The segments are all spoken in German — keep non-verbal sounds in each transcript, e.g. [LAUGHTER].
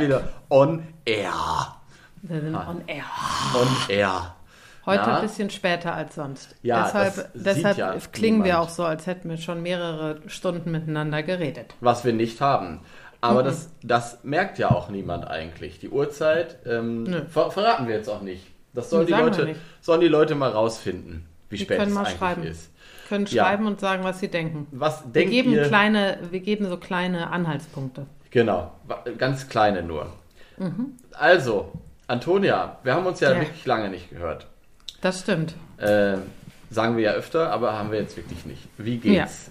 wir wieder. Wir on air. Wir sind on air. On air. Heute Na? ein bisschen später als sonst. Ja, deshalb deshalb ja klingen wir niemand. auch so, als hätten wir schon mehrere Stunden miteinander geredet. Was wir nicht haben. Aber das, das merkt ja auch niemand eigentlich. Die Uhrzeit ähm, ver verraten wir jetzt auch nicht. Das sollen die, wir Leute, sollen die Leute mal rausfinden, wie Die spät können es mal eigentlich schreiben. ist. Können Ja. schreiben und sagen, was sie denken. Was Wir denkt geben, ihr? kleine, wir geben so kleine Anhaltspunkte. Genau, ganz kleine nur. Also, Antonia, wir haben uns ja, Mhm. Ja. wirklich lange nicht gehört. Das stimmt. Äh, sagen wir ja öfter, aber haben wir jetzt wirklich nicht. Wie geht's?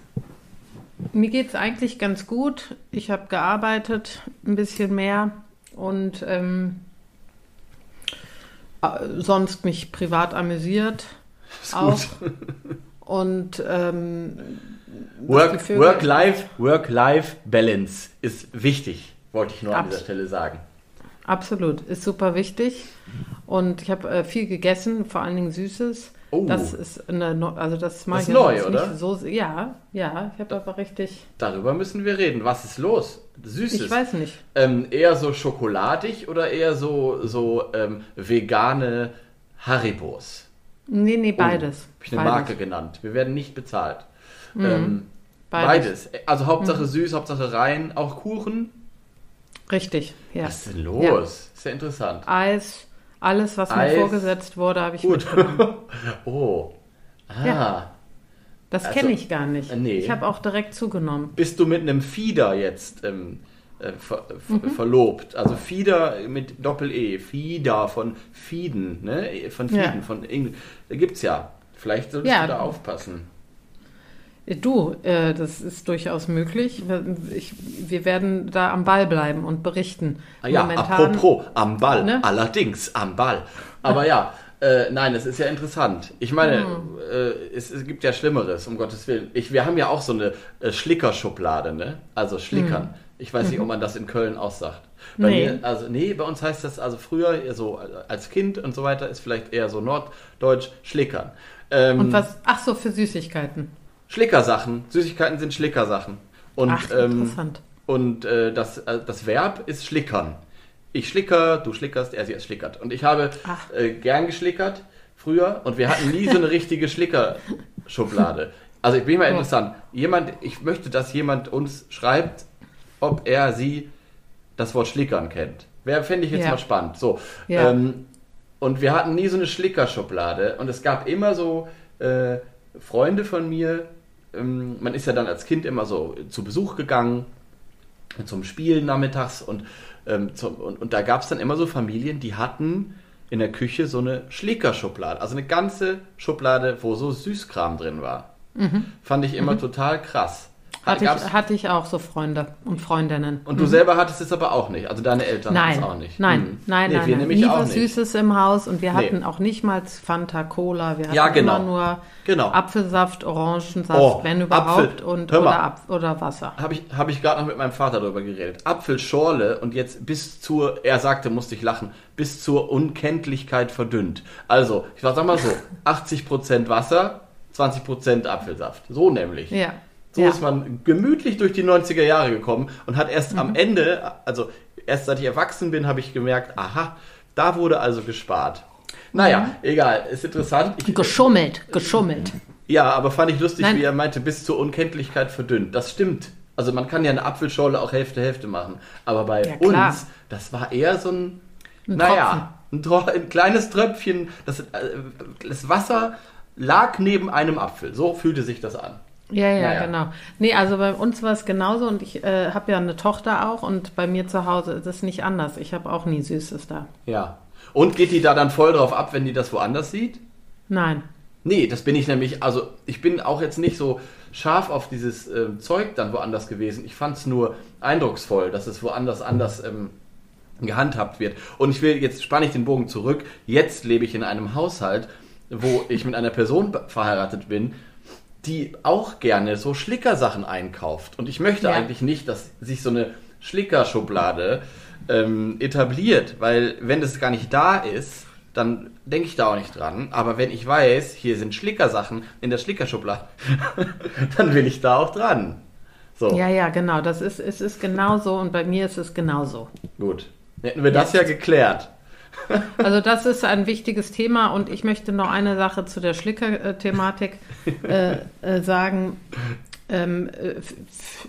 Mir geht es eigentlich ganz gut. Ich habe gearbeitet, ein bisschen mehr und ähm, äh, sonst mich privat amüsiert. Ist Auch. gut. Und ähm, die Work- Work Balance ist wichtig, wollte ich nur an Abs- dieser Stelle sagen. Absolut, ist super wichtig. Und ich habe äh, viel gegessen, vor allen Dingen Süßes. Oh. Das ist eine, Neu- also das mache Das ich ist neu, oder? So, ja, ja, ich habe aber richtig, Darüber müssen wir reden. Was ist los? Süßes. ich weiß nicht. Ähm, eher so schokoladig oder eher so, so ähm, vegane Haribos? Nee, nee, Oh, beides. Hab ich eine beides. Marke genannt. Wir werden nicht bezahlt. Mhm. Ähm, Beides. Mhm. beides. Also Hauptsache süß, Hauptsache rein. Auch Kuchen. Richtig, ja. Was ist denn los? Ist ja interessant. Eis, alles, was Eis. mir vorgesetzt wurde, habe ich Gut. mitgenommen. [LAUGHS] oh. Ah. Ja. Das Also, kenne ich gar nicht. äh, nee. Ich habe auch direkt zugenommen. Bist du mit einem Fieder jetzt ähm, äh, ver ver Mhm. verlobt? Also Fieder mit Doppel-E. Fieder von Fieden. Ne? Von Fieden. Ja. Von Engl da gibt's ja. Vielleicht solltest Ja. du da aufpassen. Du, äh, das ist durchaus möglich. Ich, wir werden da am Ball bleiben und berichten. Ah ja, Momentan, apropos, am Ball. Ne? Allerdings, am Ball. Aber ja, äh, nein, es ist ja interessant. Ich meine, Hm. äh, es, es gibt ja Schlimmeres, um Gottes Willen. Ich, wir haben ja auch so eine äh, Schlickerschublade, ne? Also Schlickern. Ich weiß nicht, ob man das in Köln aussagt. Bei. Nee. mir, also nee, bei uns heißt das also früher so als Kind und so weiter ist vielleicht eher so norddeutsch Schlickern. Ähm, Und was? Ach so, für Süßigkeiten. Schlickersachen. Süßigkeiten sind Schlickersachen. Und, Ach, ähm, interessant. und äh, das, äh, das Verb ist schlickern. Ich schlicker, du schlickerst, er sie es schlickert. Und ich habe Ach. äh, gern geschlickert früher und wir hatten nie so eine richtige Schlickerschublade. Also ich bin mal Ja. interessant. Jemand, ich möchte, dass jemand uns schreibt, ob er sie das Wort schlickern kennt. Wer fände ich jetzt Ja. mal spannend. So. Ja. Ähm, und wir hatten nie so eine Schlickerschublade. Und es gab immer so äh, Freunde von mir. Ähm, man ist ja dann als Kind immer so zu Besuch gegangen zum Spielen nachmittags und, ähm, zum, und, und da gab es dann immer so Familien, die hatten in der Küche so eine Schlickerschublade, also eine ganze Schublade, wo so Süßkram drin war. Fand ich immer total krass. Hatte Gab's- ich, hatte ich auch so Freunde und Freundinnen. und du selber hattest es aber auch nicht, also deine Eltern hatten es auch nicht. nein, Hm. nein, nee, nein, wir nein. Nie was nicht. Süßes im Haus und wir Nee. hatten auch nicht mal Fanta Cola. Wir hatten Ja, genau. immer nur Genau. Apfelsaft, Orangensaft, Oh, wenn überhaupt, Apfel. und Hör mal. oder, Apf oder Wasser. Habe ich, hab ich gerade noch mit meinem Vater darüber geredet. Apfelschorle und jetzt bis zur, er sagte, musste ich lachen, bis zur Unkenntlichkeit verdünnt. Also, ich sag mal so, [LAUGHS] 80% Wasser, 20% Apfelsaft. So nämlich. Ja. So ja. ist man gemütlich durch die 90er Jahre gekommen und hat erst Mhm. am Ende, also erst seit ich erwachsen bin, habe ich gemerkt, aha, da wurde also gespart. Naja, Mhm. egal, ist interessant. Ich, Geschummelt, geschummelt. ja, aber fand ich lustig, Nein. wie er meinte, bis zur Unkenntlichkeit verdünnt. Das stimmt. Also man kann ja eine Apfelschorle auch Hälfte Hälfte machen. Aber bei Ja, uns, das war eher so ein, Ein naja, ein, ein kleines Tröpfchen. Das, äh, das Wasser lag neben einem Apfel. So fühlte sich das an. Ja, ja, Naja. genau. Nee, also bei uns war es genauso und ich äh, habe ja eine Tochter auch und bei mir zu Hause ist es nicht anders. Ich habe auch nie Süßes da. Ja. Und geht die da dann voll drauf ab, wenn die das woanders sieht? Nein. Nee, das bin ich nämlich, also ich bin auch jetzt nicht so scharf auf dieses ähm, Zeug dann woanders gewesen. Ich fand es nur eindrucksvoll, dass es woanders anders ähm, gehandhabt wird. Und ich will, jetzt spanne ich den Bogen zurück, jetzt lebe ich in einem Haushalt, wo ich mit einer Person verheiratet bin, die auch gerne so Schlickersachen einkauft. Und ich möchte Ja. eigentlich nicht, dass sich so eine Schlickerschublade ähm, etabliert, weil wenn das gar nicht da ist, dann denke ich da auch nicht dran. Aber wenn ich weiß, hier sind Schlickersachen in der Schlickerschublade, [LAUGHS] dann will ich da auch dran. So, Ja, ja, genau. Das ist, es ist genauso und bei mir ist es genauso. gut. Hätten wir das ja geklärt. Also das ist ein wichtiges Thema und ich möchte noch eine Sache zu der Schlicker-Thematik äh, äh, sagen. Ähm, äh,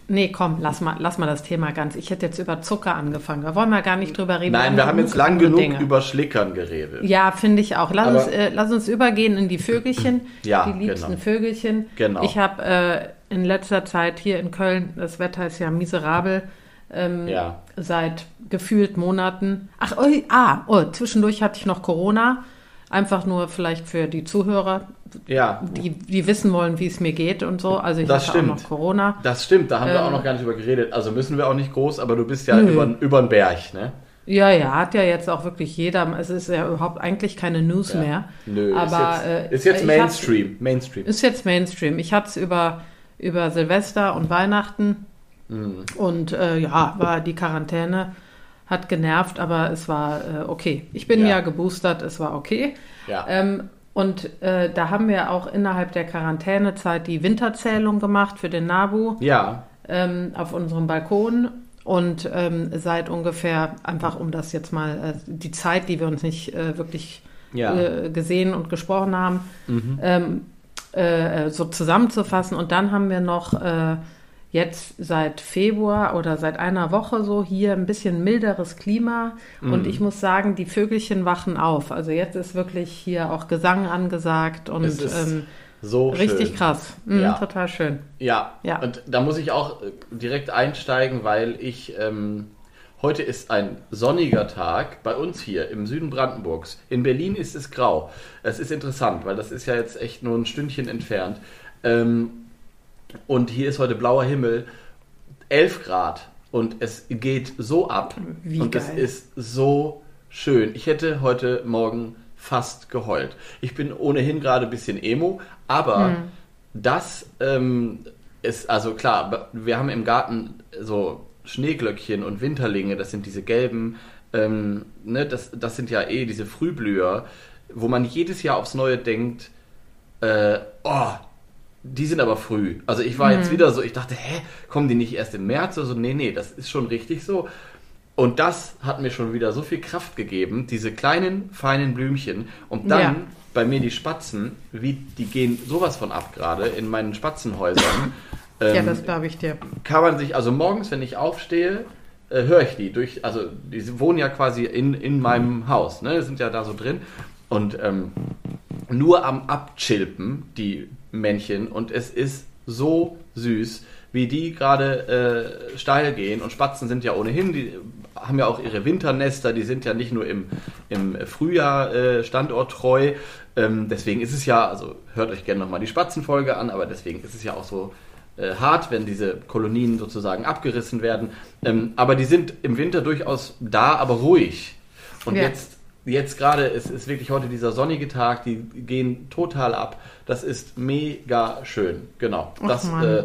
nee, komm, lass mal, lass mal das Thema ganz. Ich hätte jetzt über Zucker angefangen. Da wollen wir gar nicht drüber reden. Nein, wir haben jetzt lang genug Dinge. über Schlickern geredet. Ja, finde ich auch. Lass Aber- uns, äh, lass uns übergehen in die Vögelchen. [CLEARS THROAT] Ja, die liebsten genau. Vögelchen. Genau. Ich habe äh, in letzter Zeit hier in Köln, das Wetter ist ja miserabel, ähm, Ja. seit gefühlt Monaten. Ach, oh, ah, oh, zwischendurch hatte ich noch Corona. Einfach nur vielleicht für die Zuhörer, Ja, die, die wissen wollen, wie es mir geht und so. Also ich Das hatte stimmt. auch noch Corona. das stimmt, da haben wir Ähm. auch noch gar nicht drüber geredet. Also müssen wir auch nicht groß, aber du bist ja Nö. über, über den Berg, ne? Ja, ja, hat ja jetzt auch wirklich jeder. Es ist ja überhaupt eigentlich keine News Ja. mehr. Nö, Aber, ist jetzt, äh, ist jetzt Mainstream. Mainstream. Ist jetzt Mainstream. Ich hatte es über, über Silvester und Weihnachten Mhm. und äh, ja, war die Quarantäne hat genervt, aber es war äh, okay. Ich bin Ja. ja. geboostert, es war okay. Ja. Ähm, und äh, da haben wir auch innerhalb der Quarantänezeit die Winterzählung gemacht für den Nabu ja, ähm, auf unserem Balkon. Und ähm, seit ungefähr, einfach um das jetzt mal, äh, die Zeit, die wir uns nicht äh, wirklich ja. äh, gesehen und gesprochen haben, Mhm. ähm, äh, so zusammenzufassen. Und dann haben wir noch jetzt seit Februar oder seit einer Woche so hier ein bisschen milderes Klima. Und Mhm. ich muss sagen, die Vögelchen wachen auf. Also jetzt ist wirklich hier auch Gesang angesagt und ähm, so richtig schön. krass. Mhm, Ja. Total schön. Ja. Ja. und da muss ich auch äh, direkt einsteigen, weil ich ähm, heute ist ein sonniger Tag bei uns hier im Süden Brandenburgs. In Berlin ist es grau. Es ist interessant, weil das ist ja jetzt echt nur ein Stündchen entfernt. Ähm, und hier ist heute blauer Himmel, 11 Grad und es geht so ab Wie und es geil. ist so schön. Ich hätte heute Morgen fast geheult. Ich bin ohnehin gerade ein bisschen emo, aber Hm. das ähm, ist, also klar, wir haben im Garten so Schneeglöckchen und Winterlinge, das sind diese gelben, ähm, ne, das, das sind ja eh diese Frühblüher, wo man jedes Jahr aufs Neue denkt, äh, oh, die sind aber früh. Also ich war jetzt wieder so, ich dachte, hä, kommen die nicht erst im März? Also nee, nee, das ist schon richtig so. Und das hat mir schon wieder so viel Kraft gegeben, diese kleinen, feinen Blümchen. Und dann Ja. bei mir die Spatzen, wie, die gehen sowas von ab gerade in meinen Spatzenhäusern. ja, Ähm, das glaube ich dir. kann man sich, also morgens, wenn ich aufstehe, äh, höre ich die durch, also die wohnen ja quasi in, in meinem Haus, ne, sind ja da so drin und ähm, nur am Abchilpen, die Männchen, und es ist so süß, wie die gerade äh, steil gehen und Spatzen sind ja ohnehin, die haben ja auch ihre Winternester, die sind ja nicht nur im, im Frühjahr äh, standorttreu, ähm, deswegen ist es ja, also hört euch gerne nochmal die Spatzenfolge an, aber deswegen ist es ja auch so äh, hart, wenn diese Kolonien sozusagen abgerissen werden. Ähm, aber die sind im Winter durchaus da, aber ruhig. Und Ja. jetzt, jetzt gerade ist, ist wirklich heute dieser sonnige Tag, die gehen total ab. Das ist mega schön. Genau. Ach, das äh,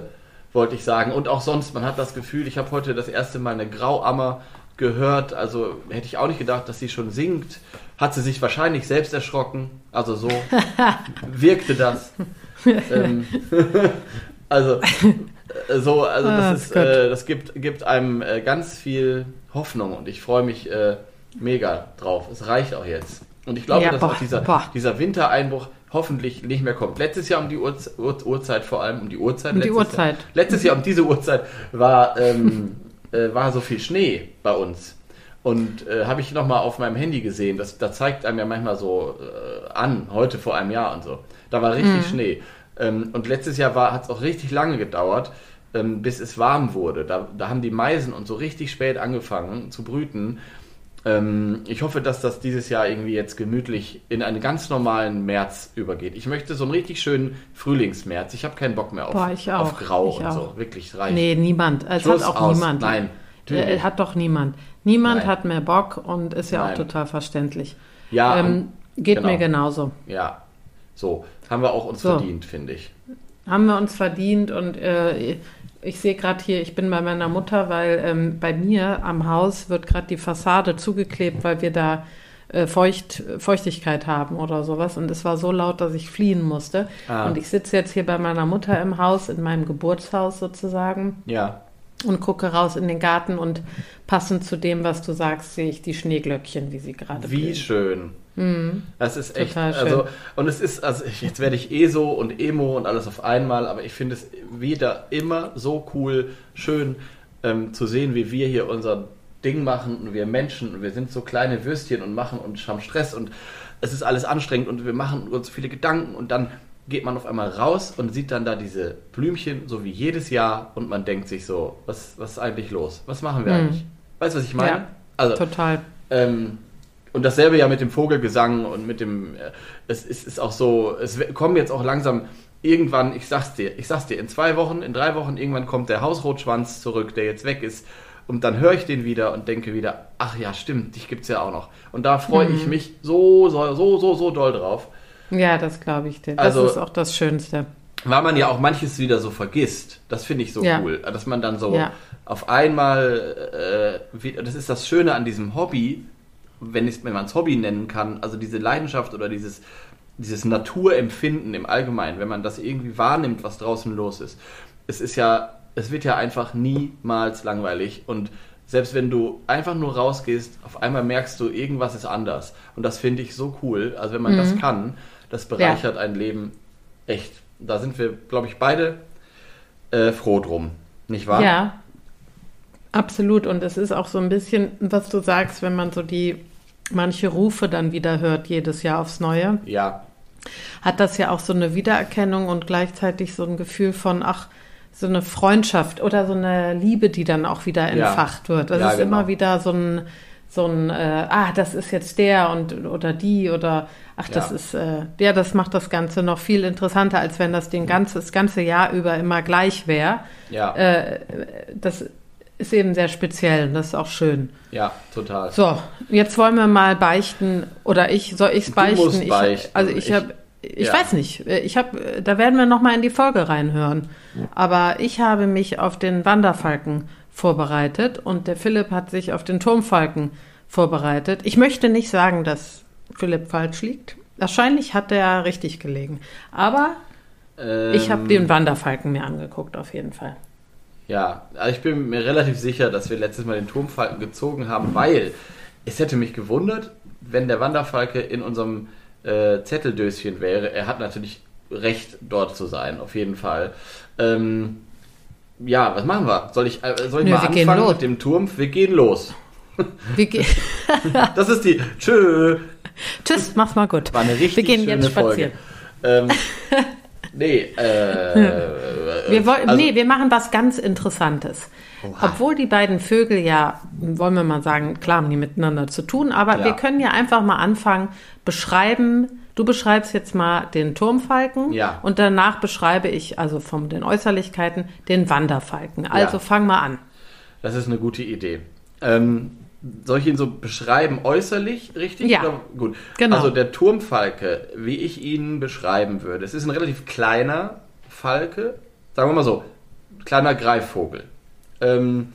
wollte ich sagen. Und auch sonst, man hat das Gefühl, ich habe heute das erste Mal eine Grauammer gehört. Also hätte ich auch nicht gedacht, dass sie schon singt. Hat sie sich wahrscheinlich selbst erschrocken. Also so [LAUGHS] wirkte das. ähm, [LAUGHS] also äh, so, also das ist, äh, das gibt, gibt einem äh, ganz viel Hoffnung und ich freue mich äh, mega drauf. Es reicht auch jetzt. Und ich glaube, Ja, dass boah, auch dieser, boah. dieser Wintereinbruch hoffentlich nicht mehr kommt. Letztes Jahr um die Uhr, Uhr, Uhrzeit vor allem, um die Uhrzeit. Um die letztes Uhrzeit. Jahr, letztes Jahr um diese Uhrzeit war, ähm, [LAUGHS] äh, war so viel Schnee bei uns. Und äh, habe ich nochmal auf meinem Handy gesehen, das, da zeigt einem ja manchmal so äh, an, heute vor einem Jahr und so. Da war richtig Schnee. Ähm, und letztes Jahr hat es auch richtig lange gedauert, ähm, bis es warm wurde. Da, da haben die Meisen und so richtig spät angefangen zu brüten. Ähm, ich hoffe, dass das dieses Jahr irgendwie jetzt gemütlich in einen ganz normalen März übergeht. Ich möchte so einen richtig schönen Frühlingsmärz. Ich habe keinen Bock mehr auf, Boah, auf Grau Ich und auch. so. Wirklich, reicht. Nee, niemand. Es Schluss hat auch aus. niemand. Nein, Äh, natürlich. hat doch niemand. Niemand Nein. hat mehr Bock und ist ja Nein. auch total verständlich. Ja, ähm, geht genau. mir genauso. ja. So, haben wir auch uns So. verdient, finde ich. Haben wir uns verdient und äh, ich sehe gerade hier, ich bin bei meiner Mutter, weil ähm, bei mir am Haus wird gerade die Fassade zugeklebt, weil wir da äh, Feucht, Feuchtigkeit haben oder sowas. Und es war so laut, dass ich fliehen musste. Ah. Und ich sitze jetzt hier bei meiner Mutter im Haus, in meinem Geburtshaus sozusagen Ja. Und gucke raus in den Garten und passend zu dem, was du sagst, sehe ich die Schneeglöckchen, wie sie gerade Wie blühen. schön. Das ist echt, Total schön. also, und es ist, also jetzt werde ich ESO und Emo und alles auf einmal, aber ich finde es wieder immer so cool, schön ähm, zu sehen, wie wir hier unser Ding machen und wir Menschen und wir sind so kleine Würstchen und machen und haben Stress und es ist alles anstrengend und wir machen uns viele Gedanken und dann geht man auf einmal raus und sieht dann da diese Blümchen, so wie jedes Jahr und man denkt sich so, was, was ist eigentlich los? Was machen wir Mhm. eigentlich? Weißt du, was ich meine? Ja. Also, Total. ähm, und dasselbe ja mit dem Vogelgesang und mit dem, äh, es ist, ist auch so, es kommen jetzt auch langsam irgendwann, ich sag's dir, ich sag's dir, in zwei Wochen, in drei Wochen, irgendwann kommt der Hausrotschwanz zurück, der jetzt weg ist. Und dann höre ich den wieder und denke wieder, ach ja, stimmt, dich gibt's ja auch noch. Und da freue ich mich so, so, so, so, so doll drauf, Ja, das glaube ich dir. Das Also- ist auch das Schönste. weil man ja auch manches wieder so vergisst. Das finde ich so Ja. cool, dass man dann so Ja. auf einmal, äh, wie, das ist das Schöne an diesem Hobby, wenn, wenn man es Hobby nennen kann, also diese Leidenschaft oder dieses, dieses Naturempfinden im Allgemeinen, wenn man das irgendwie wahrnimmt, was draußen los ist. Es ist ja, es wird ja einfach niemals langweilig und selbst wenn du einfach nur rausgehst, auf einmal merkst du, irgendwas ist anders. Und das finde ich so cool. Also wenn man Mhm. das kann, das bereichert ein Leben echt. Da sind wir, glaube ich, beide äh, froh drum. Nicht wahr? Ja, absolut. Und es ist auch so ein bisschen, was du sagst, wenn man so die manche Rufe dann wieder hört, jedes Jahr aufs Neue, Ja. hat das ja auch so eine Wiedererkennung und gleichzeitig so ein Gefühl von, ach, so eine Freundschaft oder so eine Liebe, die dann auch wieder Ja. entfacht wird. Das Ja, ist genau. immer wieder so ein, so ein, äh, ah, das ist jetzt der und oder die oder ach, das Ja. ist, äh, ja, das macht das Ganze noch viel interessanter, als wenn das den ganze, das ganze Jahr über immer gleich wäre. Ja. Äh, das ist eben sehr speziell und das ist auch schön. ja, total. So, jetzt wollen wir mal beichten oder ich soll ich's Du beichten? musst ich, beichten. Also ich Ich- habe ich ja. weiß nicht. Ich habe da werden wir noch mal in die Folge reinhören. Aber ich habe mich auf den Wanderfalken vorbereitet und der Philipp hat sich auf den Turmfalken vorbereitet. Ich möchte nicht sagen, dass Philipp falsch liegt. Wahrscheinlich hat er richtig gelegen. Aber ich habe Ähm, den Wanderfalken mir angeguckt, auf jeden Fall. Ja, also ich bin mir relativ sicher, dass wir letztes Mal den Turmfalken gezogen haben, weil es hätte mich gewundert, wenn der Wanderfalke in unserem äh, Zetteldöschen wäre. Er hat natürlich recht, dort zu sein, auf jeden Fall. Ähm, ja, was machen wir? Soll ich, äh, soll ich Nö, mal anfangen mit dem Turm? Wir gehen los. Wir ge- [LAUGHS] Das ist die. Tschö. Tschüss, mach's mal gut. War eine richtig wir gehen jetzt spazieren. Folge. Ähm, [LAUGHS] nee, äh, Wir wollen, also- nee, wir machen was ganz Interessantes. Oha. Obwohl die beiden Vögel ja, wollen wir mal sagen, klar haben die miteinander zu tun, aber Ja. wir können ja einfach mal anfangen, beschreiben. Du beschreibst jetzt mal den Turmfalken Ja. und danach beschreibe ich, also von den Äußerlichkeiten, den Wanderfalken. Also Ja. fang mal an. Das ist eine gute Idee. Ähm, soll ich ihn so beschreiben äußerlich, richtig? Ja. Oder? Gut. Genau. Also der Turmfalke, wie ich ihn beschreiben würde, es ist ein relativ kleiner Falke, sagen wir mal so, kleiner Greifvogel. Ähm,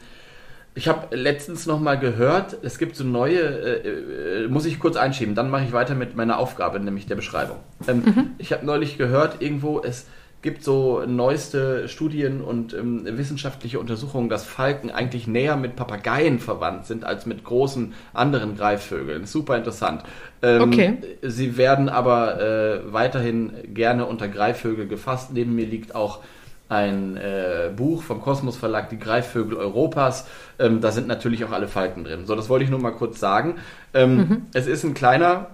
ich habe letztens noch mal gehört, es gibt so neue, äh, äh, muss ich kurz einschieben, dann mache ich weiter mit meiner Aufgabe, nämlich der Beschreibung. Ähm, Mhm. Ich habe neulich gehört, irgendwo, es gibt so neueste Studien und ähm, wissenschaftliche Untersuchungen, dass Falken eigentlich näher mit Papageien verwandt sind als mit großen anderen Greifvögeln. Super interessant. Ähm, Okay. Sie werden aber äh, weiterhin gerne unter Greifvögel gefasst. Neben mir liegt auch ein äh, Buch vom Kosmos Verlag, die Greifvögel Europas. Ähm, da sind natürlich auch alle Falken drin. So, das wollte ich nur mal kurz sagen. Ähm, Es ist ein kleiner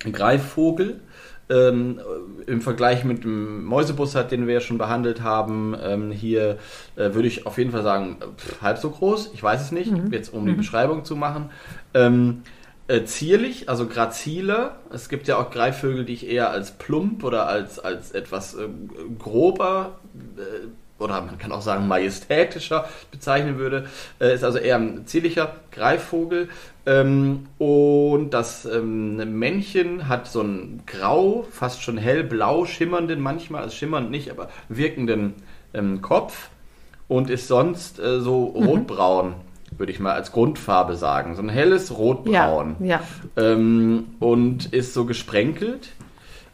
Greifvogel. Ähm, Im Vergleich mit dem Mäusebussard, den wir ja schon behandelt haben, ähm, hier äh, würde ich auf jeden Fall sagen, pff, halb so groß. Ich weiß es nicht, jetzt um die Beschreibung zu machen. Äh, zierlich, also graziler. Es gibt ja auch Greifvögel, die ich eher als plump oder als, als etwas äh, grober äh, oder man kann auch sagen majestätischer bezeichnen würde. Äh, ist also eher ein zierlicher Greifvogel. Ähm, und das ähm, Männchen hat so einen grau, fast schon hellblau schimmernden, manchmal, also schimmernd nicht, aber wirkenden ähm, Kopf und ist sonst äh, so rotbraun würde ich mal als Grundfarbe sagen. So ein helles Rotbraun. Ja, ja. Ähm, und ist so gesprenkelt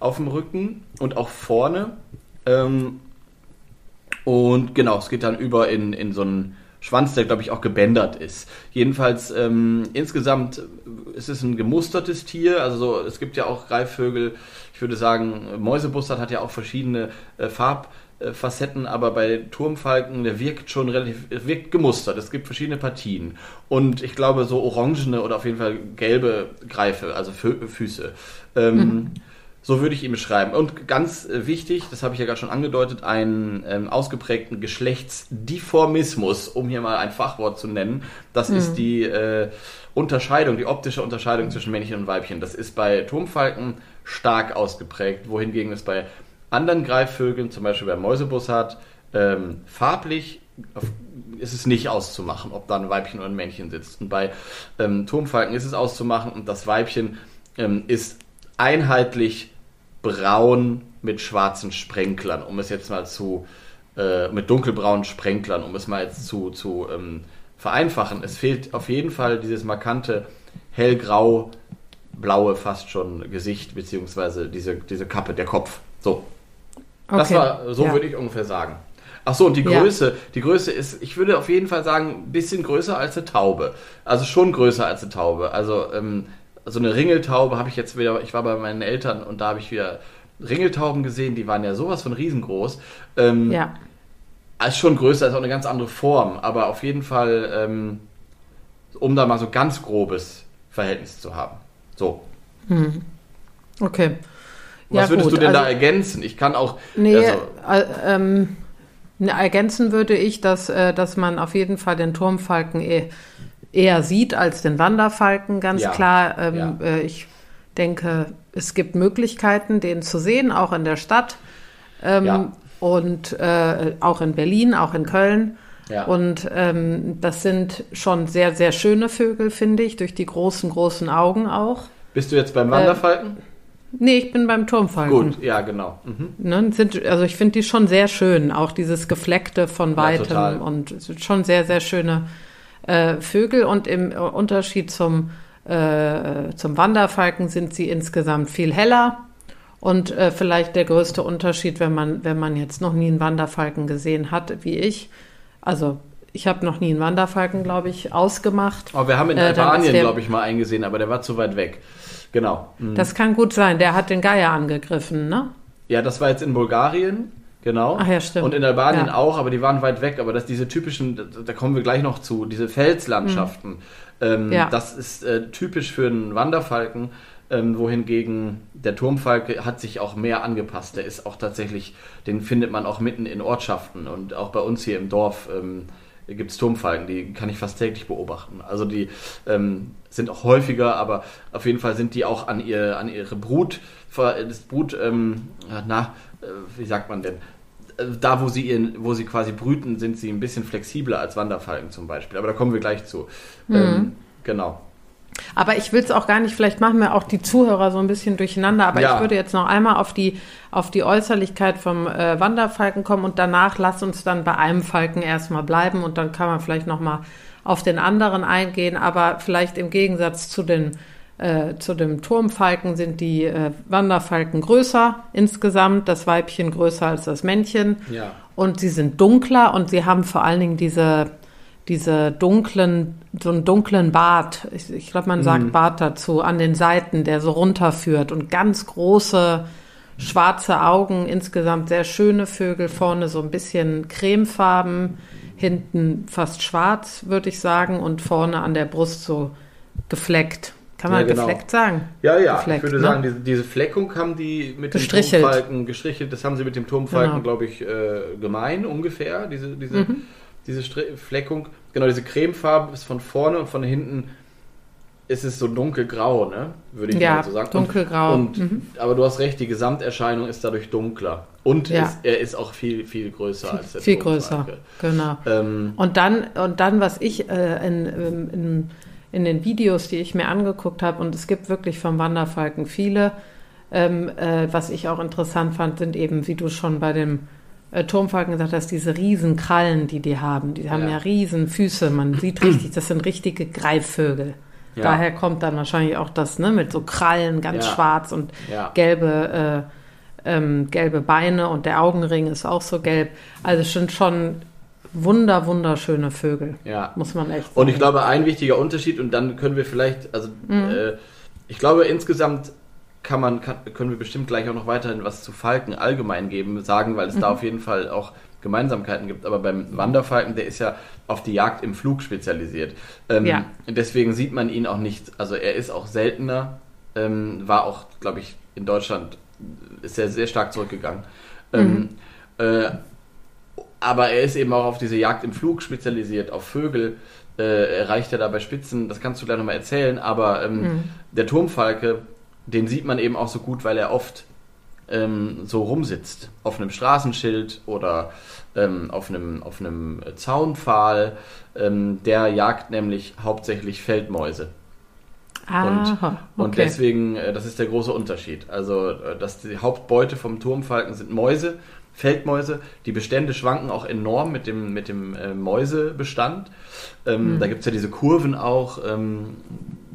auf dem Rücken und auch vorne. Ähm, und genau, es geht dann über in, in so einen Schwanz, der glaube ich auch gebändert ist. Jedenfalls ähm, insgesamt ist es ein gemustertes Tier. Also so, es gibt ja auch Greifvögel. Ich würde sagen, Mäusebustard hat ja auch verschiedene äh, Farbfacetten, aber bei Turmfalken, der wirkt schon relativ, wirkt gemustert. Es gibt verschiedene Partien. Und ich glaube, so orangene oder auf jeden Fall gelbe Greife, also Fü Füße. Ähm, mhm. So würde ich ihn beschreiben. Und ganz äh, wichtig, das habe ich ja gerade schon angedeutet, einen ähm, ausgeprägten Geschlechtsdifformismus, um hier mal ein Fachwort zu nennen. Das mhm. ist die äh, Unterscheidung, die optische Unterscheidung zwischen Männchen und Weibchen. Das ist bei Turmfalken stark ausgeprägt, wohingegen es bei anderen Greifvögeln, zum Beispiel bei Mäusebussard, ähm, farblich ist es nicht auszumachen, ob da ein Weibchen oder ein Männchen sitzt. Und bei ähm, Turmfalken ist es auszumachen und das Weibchen ähm, ist einheitlich braun mit schwarzen Sprenklern, um es jetzt mal zu, äh, mit dunkelbraunen Sprenklern, um es mal jetzt zu, zu ähm, vereinfachen. Es fehlt auf jeden Fall dieses markante hellgrau, blaue fast schon Gesicht, beziehungsweise diese, diese Kappe, der Kopf. So. Okay. Das war, so ja. würde ich ungefähr sagen. Ach so, und die Größe, ja. die Größe ist, ich würde auf jeden Fall sagen, ein bisschen größer als eine Taube. Also schon größer als eine Taube. Also ähm, so eine Ringeltaube habe ich jetzt wieder, ich war bei meinen Eltern und da habe ich wieder Ringeltauben gesehen, die waren ja sowas von riesengroß. Ähm, ja. Ist schon größer, ist auch eine ganz andere Form, aber auf jeden Fall, ähm, um da mal so ganz grobes Verhältnis zu haben. So. Hm. Okay. Was ja, würdest gut. du denn also, da ergänzen? Ich kann auch. Nee, also, äh, ähm, ne, ergänzen würde ich, dass, äh, dass man auf jeden Fall den Turmfalken eh eher sieht als den Wanderfalken, ganz ja. klar. Ähm, ja. äh, ich denke, es gibt Möglichkeiten, den zu sehen, auch in der Stadt. Ähm. Und äh, auch in Berlin, auch in Köln. Ja. Und ähm, das sind schon sehr, sehr schöne Vögel, finde ich, durch die großen, großen Augen auch. Bist du jetzt beim Wanderfalken? Äh, nee, ich bin beim Turmfalken. Gut, ja, genau. Mhm. Ne, sind, also ich finde die schon sehr schön, auch dieses Gefleckte von weitem ja, und schon sehr, sehr schöne äh, Vögel und im Unterschied zum, äh, zum Wanderfalken sind sie insgesamt viel heller. Und äh, vielleicht der größte Unterschied, wenn man, wenn man jetzt noch nie einen Wanderfalken gesehen hat, wie ich. Also ich habe noch nie einen Wanderfalken, glaube ich, ausgemacht. Aber wir haben in äh, Albanien, glaube ich, mal eingesehen, aber der war zu weit weg. Genau. Mhm. Das kann gut sein. Der hat den Geier angegriffen, ne? Ja, das war jetzt in Bulgarien. Genau. Ach ja, stimmt. Und in Albanien ja. auch, aber die waren weit weg. Aber das diese typischen, da kommen wir gleich noch zu, diese Felslandschaften. Mhm. Ähm, ja. Das ist äh, typisch für einen Wanderfalken. Ähm, wohingegen der Turmfalke hat sich auch mehr angepasst. Der ist auch tatsächlich, den findet man auch mitten in Ortschaften und auch bei uns hier im Dorf ähm, gibt es Turmfalken, die kann ich fast täglich beobachten. Also die ähm, sind auch häufiger, aber auf jeden Fall sind die auch an, ihr, an ihre Brut, das Brut, ähm, na, äh, wie sagt man denn, äh, da, wo sie, ihren, wo sie quasi brüten, sind sie ein bisschen flexibler als Wanderfalken zum Beispiel. Aber da kommen wir gleich zu. Mhm. Ähm, genau. Aber ich will es auch gar nicht, vielleicht machen wir auch die Zuhörer so ein bisschen durcheinander, aber ja. ich würde jetzt noch einmal auf die, auf die Äußerlichkeit vom äh, Wanderfalken kommen und danach lass uns dann bei einem Falken erstmal bleiben und dann kann man vielleicht nochmal auf den anderen eingehen, aber vielleicht im Gegensatz zu den äh, zu dem Turmfalken sind die äh, Wanderfalken größer insgesamt, das Weibchen größer als das Männchen. Ja. Und sie sind dunkler und sie haben vor allen Dingen diese, diese dunklen, so einen dunklen Bart. Ich, ich glaube, man sagt mhm. Bart dazu, an den Seiten, der so runterführt und ganz große schwarze Augen, insgesamt sehr schöne Vögel, vorne so ein bisschen cremefarben, hinten fast schwarz, würde ich sagen, und vorne an der Brust so gefleckt. Kann man ja, genau. gefleckt sagen? Ja, ja. Gefleckt, ich würde ne? sagen, diese, diese, Fleckung haben die mit dem Turmfalken gestrichelt. Das haben sie mit dem Turmfalken, genau. glaube ich, äh, gemein ungefähr. Diese, diese, mhm. Diese Fleckung. Genau, diese Cremefarbe ist von vorne und von hinten ist es so dunkelgrau, ne? Würde ich ja, mal so sagen. Dunkelgrau. Und, und mhm. Aber du hast recht, die Gesamterscheinung ist dadurch dunkler. Und ja. ist, er ist auch viel, viel größer als der Viel größer, genau. Ähm, und, dann, und dann, was ich äh, in, in in den Videos, die ich mir angeguckt habe, und es gibt wirklich vom Wanderfalken viele. Ähm, äh, was ich auch interessant fand, sind eben, wie du schon bei dem äh, Turmfalken gesagt, dass diese riesen Krallen, die die haben, die haben Ja. ja riesen Füße. Man sieht richtig, das sind richtige Greifvögel. Ja. Daher kommt dann wahrscheinlich auch das, ne, mit so Krallen, ganz Ja. schwarz und gelbe, äh, ähm, gelbe Beine und der Augenring ist auch so gelb. Also es sind schon wunder, wunderschöne Vögel, Ja. muss man echt sagen. Und ich glaube, ein wichtiger Unterschied, und dann können wir vielleicht, also Mhm. äh, ich glaube, insgesamt kann man, kann, können wir bestimmt gleich auch noch weiterhin was zu Falken allgemein geben, sagen, weil es Mhm. da auf jeden Fall auch Gemeinsamkeiten gibt. Aber beim Wanderfalken, der ist ja auf die Jagd im Flug spezialisiert. Ähm, Ja. Deswegen sieht man ihn auch nicht, also er ist auch seltener, ähm, war auch, glaube ich, in Deutschland, ist er sehr stark zurückgegangen. Ähm, äh, aber er ist eben auch auf diese Jagd im Flug spezialisiert, auf Vögel. Äh, erreicht er da bei Spitzen, das kannst du gleich nochmal erzählen, aber ähm, der Turmfalke, den sieht man eben auch so gut, weil er oft ähm, so rumsitzt. Auf einem Straßenschild oder ähm, auf einem, auf einem Zaunpfahl. Ähm, der jagt nämlich hauptsächlich Feldmäuse. Aha, Und okay. deswegen, äh, das ist der große Unterschied. Also, äh, dass die Hauptbeute vom Turmfalken sind Mäuse, Feldmäuse. Die Bestände schwanken auch enorm mit dem, mit dem äh, Mäusebestand. Ähm, Mhm. Da gibt es ja diese Kurven auch. Ähm,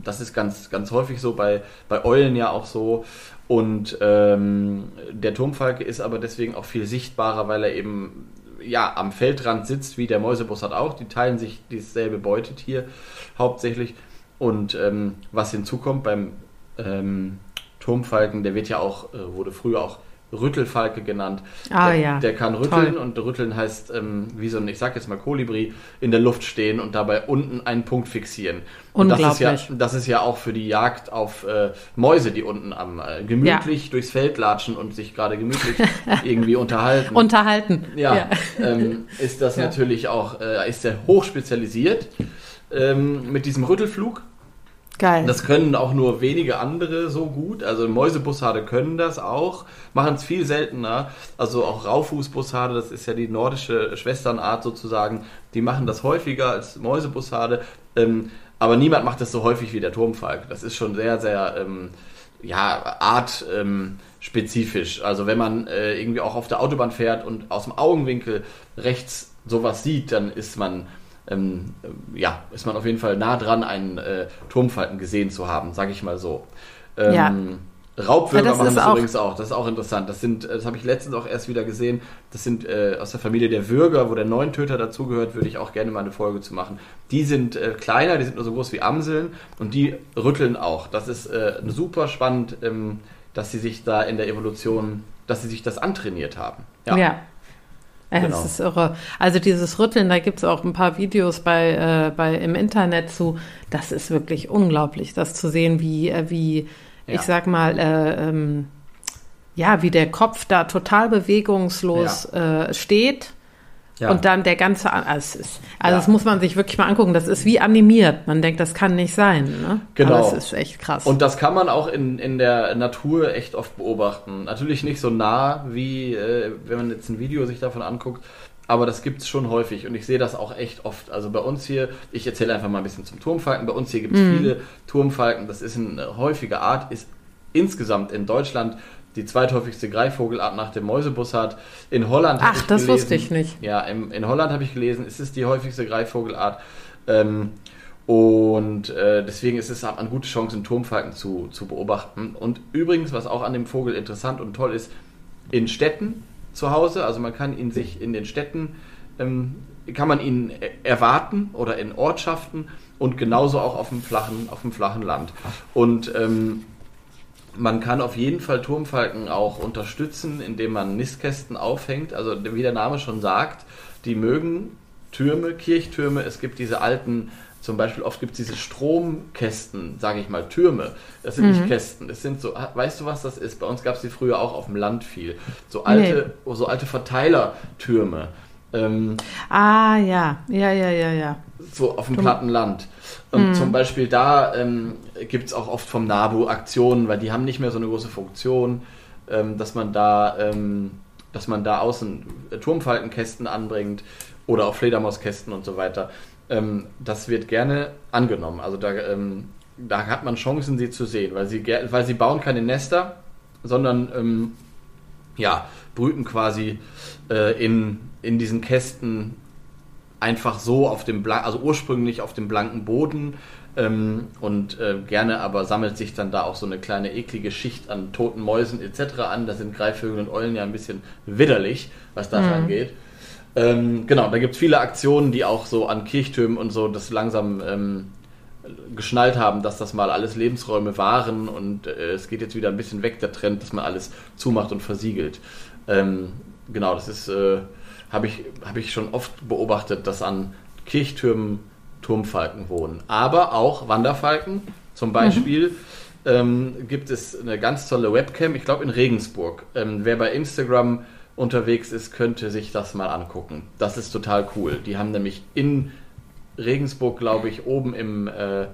das ist ganz, ganz häufig so, bei, bei Eulen ja auch so. Und ähm, der Turmfalke ist aber deswegen auch viel sichtbarer, weil er eben ja, am Feldrand sitzt, wie der Mäusebussard auch. Die teilen sich dieselbe Beutetier hauptsächlich. Und ähm, was hinzukommt beim ähm, Turmfalken, der wird ja auch, äh, wurde früher auch Rüttelfalke genannt. Ah, der, ja. Der kann rütteln Toll. und rütteln heißt, ähm, wie so ein, ich sag jetzt mal Kolibri, in der Luft stehen und dabei unten einen Punkt fixieren. Und das ist ja, das ist ja auch für die Jagd auf äh, Mäuse, die unten am äh, gemütlich durchs Feld latschen und sich gerade gemütlich [LAUGHS] irgendwie unterhalten. Unterhalten. Ja, Ähm, ist das Ja. natürlich auch, äh, ist er hochspezialisiert ähm, mit diesem Rüttelflug. Geil. Das können auch nur wenige andere so gut. Also Mäusebussarde können das auch, machen es viel seltener. Also auch Raufußbussarde, das ist ja die nordische Schwesternart sozusagen, die machen das häufiger als Mäusebussarde. Ähm, aber niemand macht das so häufig wie der Turmfalk. Das ist schon sehr, sehr ähm, ja, artspezifisch. Ähm, spezifisch. also wenn man äh, irgendwie auch auf der Autobahn fährt und aus dem Augenwinkel rechts sowas sieht, dann ist man ähm, äh, ja, ist man auf jeden Fall nah dran, einen äh, Turmfalken gesehen zu haben, sage ich mal so. Ähm, Ja. Raubwürger Ja, das machen das auch- übrigens auch. Das ist auch interessant. Das sind, das habe ich letztens auch erst wieder gesehen. Das sind äh, aus der Familie der Würger, wo der Neuntöter dazugehört, würde ich auch gerne mal eine Folge zu machen. Die sind äh, kleiner, die sind nur so groß wie Amseln und die rütteln auch. Das ist äh, super spannend, ähm, dass sie sich da in der Evolution, dass sie sich das antrainiert haben. Ja. ja. Genau. Das ist irre. Also dieses Rütteln, da gibt es auch ein paar Videos bei, äh, bei im Internet zu. Das ist wirklich unglaublich, das zu sehen, wie, äh, wie Ja. ich sag mal, äh, ähm, ja, wie der Kopf da total bewegungslos äh, steht. Ja. Und dann der ganze, An- also, es ist, also Ja. das muss man sich wirklich mal angucken. Das ist wie animiert. Man denkt, das kann nicht sein. Ne? Genau. Aber es ist echt krass. Und das kann man auch in, in der Natur echt oft beobachten. Natürlich nicht so nah, wie äh, wenn man jetzt ein Video sich davon anguckt, aber das gibt es schon häufig und ich sehe das auch echt oft. Also bei uns hier, ich erzähle einfach mal ein bisschen zum Turmfalken. Bei uns hier gibt es Mhm. viele Turmfalken. Das ist eine häufige Art, ist insgesamt in Deutschland die zweithäufigste Greifvogelart nach dem Mäusebussard. In Holland Ach, ich das gelesen, wusste ich nicht. Ja, im, in Holland habe ich gelesen, es ist die häufigste Greifvogelart. Ähm, und äh, deswegen ist es hat man gute Chancen, Turmfalken zu, zu beobachten. Und übrigens, was auch an dem Vogel interessant und toll ist, in Städten zu Hause, also man kann ihn sich in den Städten, ähm, kann man ihn e- erwarten oder in Ortschaften und genauso auch auf dem flachen, auf dem flachen Land. Und ähm, man kann auf jeden Fall Turmfalken auch unterstützen, indem man Nistkästen aufhängt. Also wie der Name schon sagt, die mögen Türme, Kirchtürme. Es gibt diese alten, zum Beispiel oft gibt es diese Stromkästen, sage ich mal, Türme. Das sind nicht Kästen. Das sind so, weißt du was das ist? Bei uns gab es die früher auch auf dem Land viel. So alte, so alte Verteilertürme. Ähm, ah, ja. Ja, ja, ja, ja. so auf dem platten Land. Und zum Beispiel da ähm, gibt es auch oft vom NABU Aktionen, weil die haben nicht mehr so eine große Funktion, ähm, dass man da, ähm, dass man da außen Turmfalkenkästen anbringt oder auch Fledermauskästen und so weiter. Ähm, das wird gerne angenommen. Also da, ähm, da hat man Chancen, sie zu sehen, weil sie, weil sie bauen keine Nester, sondern ähm, ja, brüten quasi äh, in, in diesen Kästen einfach so auf dem Blank, also ursprünglich auf dem blanken Boden ähm, und äh, gerne aber sammelt sich dann da auch so eine kleine eklige Schicht an toten Mäusen etc. an. Da sind Greifvögel und Eulen ja ein bisschen widerlich, was das mhm. angeht. Ähm, genau, da gibt es viele Aktionen, die auch so an Kirchtürmen und so das langsam ähm, geschnallt haben, dass das mal alles Lebensräume waren und äh, es geht jetzt wieder ein bisschen weg, der Trend, dass man alles zumacht und versiegelt. Ähm, genau, das ist, äh, habe ich, hab ich schon oft beobachtet, dass an Kirchtürmen Turmfalken wohnen. Aber auch Wanderfalken. Zum Beispiel mhm. ähm, gibt es eine ganz tolle Webcam, ich glaube in Regensburg. Ähm, wer bei Instagram unterwegs ist, könnte sich das mal angucken. Das ist total cool. Die haben nämlich in Regensburg, glaube ich, oben im, äh,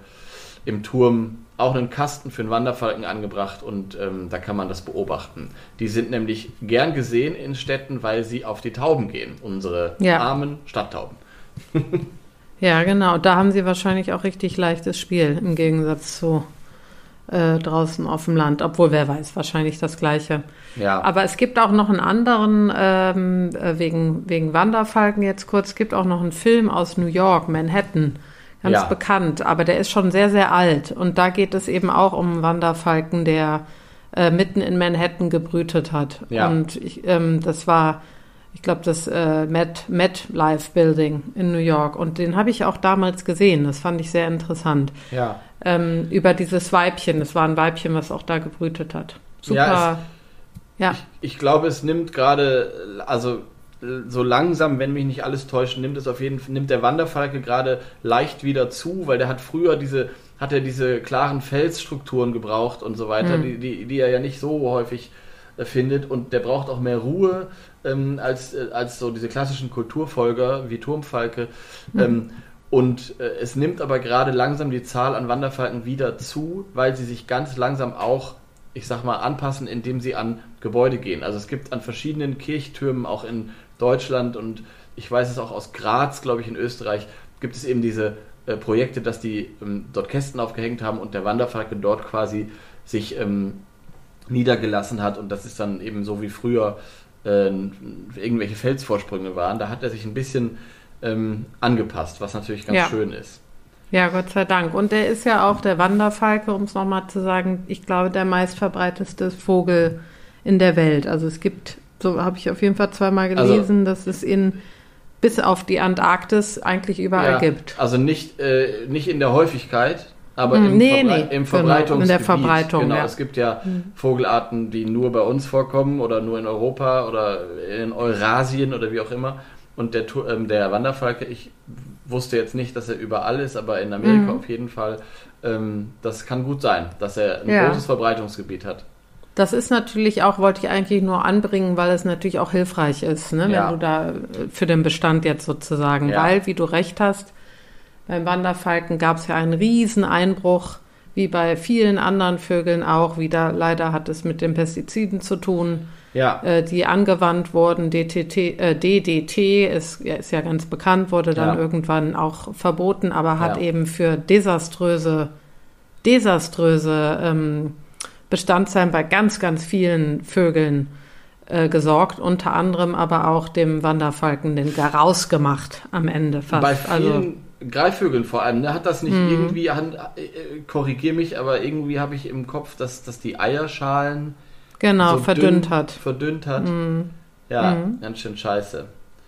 im Turm auch einen Kasten für einen Wanderfalken angebracht und ähm, da kann man das beobachten. Die sind nämlich gern gesehen in Städten, weil sie auf die Tauben gehen, unsere ja. armen Stadttauben. [LAUGHS] Ja, genau. Da haben sie wahrscheinlich auch richtig leichtes Spiel im Gegensatz zu äh, draußen auf dem Land. Obwohl, wer weiß, wahrscheinlich das Gleiche. Ja. Aber es gibt auch noch einen anderen, ähm, äh, wegen, wegen Wanderfalken jetzt kurz, es gibt auch noch einen Film aus New York, Manhattan. Ganz ja. bekannt, aber der ist schon sehr, sehr alt. Und da geht es eben auch um einen Wanderfalken, der äh, mitten in Manhattan gebrütet hat. Ja. Und ich, ähm, das war ich glaube, das äh, Met, Met Life Building in New York. Und den habe ich auch damals gesehen. Das fand ich sehr interessant. Ja. Ähm, über dieses Weibchen. Das war ein Weibchen, was auch da gebrütet hat. Super. Ja. Es, ja. Ich, ich glaube, es nimmt gerade, also so langsam, wenn mich nicht alles täuscht, nimmt es auf jeden Fall, nimmt der Wanderfalke gerade leicht wieder zu, weil der hat früher diese, hat er diese klaren Felsstrukturen gebraucht und so weiter, mhm. die, die, die er ja nicht so häufig äh, findet und der braucht auch mehr Ruhe ähm, als, äh, als so diese klassischen Kulturfolger wie Turmfalke. Mhm. Und äh, es nimmt aber gerade langsam die Zahl an Wanderfalken wieder zu, weil sie sich ganz langsam auch, ich sag mal, anpassen, indem sie an Gebäude gehen. Also es gibt an verschiedenen Kirchtürmen, auch in Deutschland und ich weiß es auch aus Graz, glaube ich, in Österreich, gibt es eben diese äh, Projekte, dass die ähm, dort Kästen aufgehängt haben und der Wanderfalke dort quasi sich ähm, niedergelassen hat und das ist dann eben so wie früher äh, irgendwelche Felsvorsprünge waren. Da hat er sich ein bisschen ähm, angepasst, was natürlich ganz ja. schön ist. Ja, Gott sei Dank. Und der ist ja auch der Wanderfalke, um es nochmal zu sagen, ich glaube, der meistverbreiteste Vogel in der Welt. Also es gibt, so habe ich auf jeden Fall zweimal also gelesen, also, dass es in bis auf die Antarktis eigentlich überall ja, gibt. Also nicht, äh, nicht in der Häufigkeit, aber hm, im, nee, Verbre nee, im Verbreitungsgebiet. Genau, in der Verbreitung, genau, ja. Es gibt ja hm. Vogelarten, die nur bei uns vorkommen oder nur in Europa oder in Eurasien oder wie auch immer. Und der, ähm, der Wanderfalke, ich wusste jetzt nicht, dass er überall ist, aber in Amerika mhm. auf jeden Fall. Ähm, das kann gut sein, dass er ein ja. großes Verbreitungsgebiet hat. Das ist natürlich auch, wollte ich eigentlich nur anbringen, weil es natürlich auch hilfreich ist, ne? Ja. wenn du da äh, für den Bestand jetzt sozusagen, ja. weil, wie du recht hast, beim Wanderfalken gab es ja einen riesen Einbruch, wie bei vielen anderen Vögeln auch. Wieder leider hat es mit den Pestiziden zu tun, ja. äh, die angewandt wurden. DTT, äh, DDT ist, ja, ist ja ganz bekannt, wurde dann ja. irgendwann auch verboten, aber hat ja. eben für desaströse, desaströse ähm, Bestandteile bei ganz, ganz vielen Vögeln äh, gesorgt, unter anderem aber auch dem Wanderfalken den Garaus gemacht am Ende fast. Bei vielen, also, Greifvögeln vor allem, ne? Hat das nicht mhm. irgendwie, äh, korrigier mich, aber irgendwie habe ich im Kopf, dass, dass die Eierschalen genau, so verdünnt dünn, hat. Verdünnt hat. Mhm. Ja, mhm. ganz schön scheiße.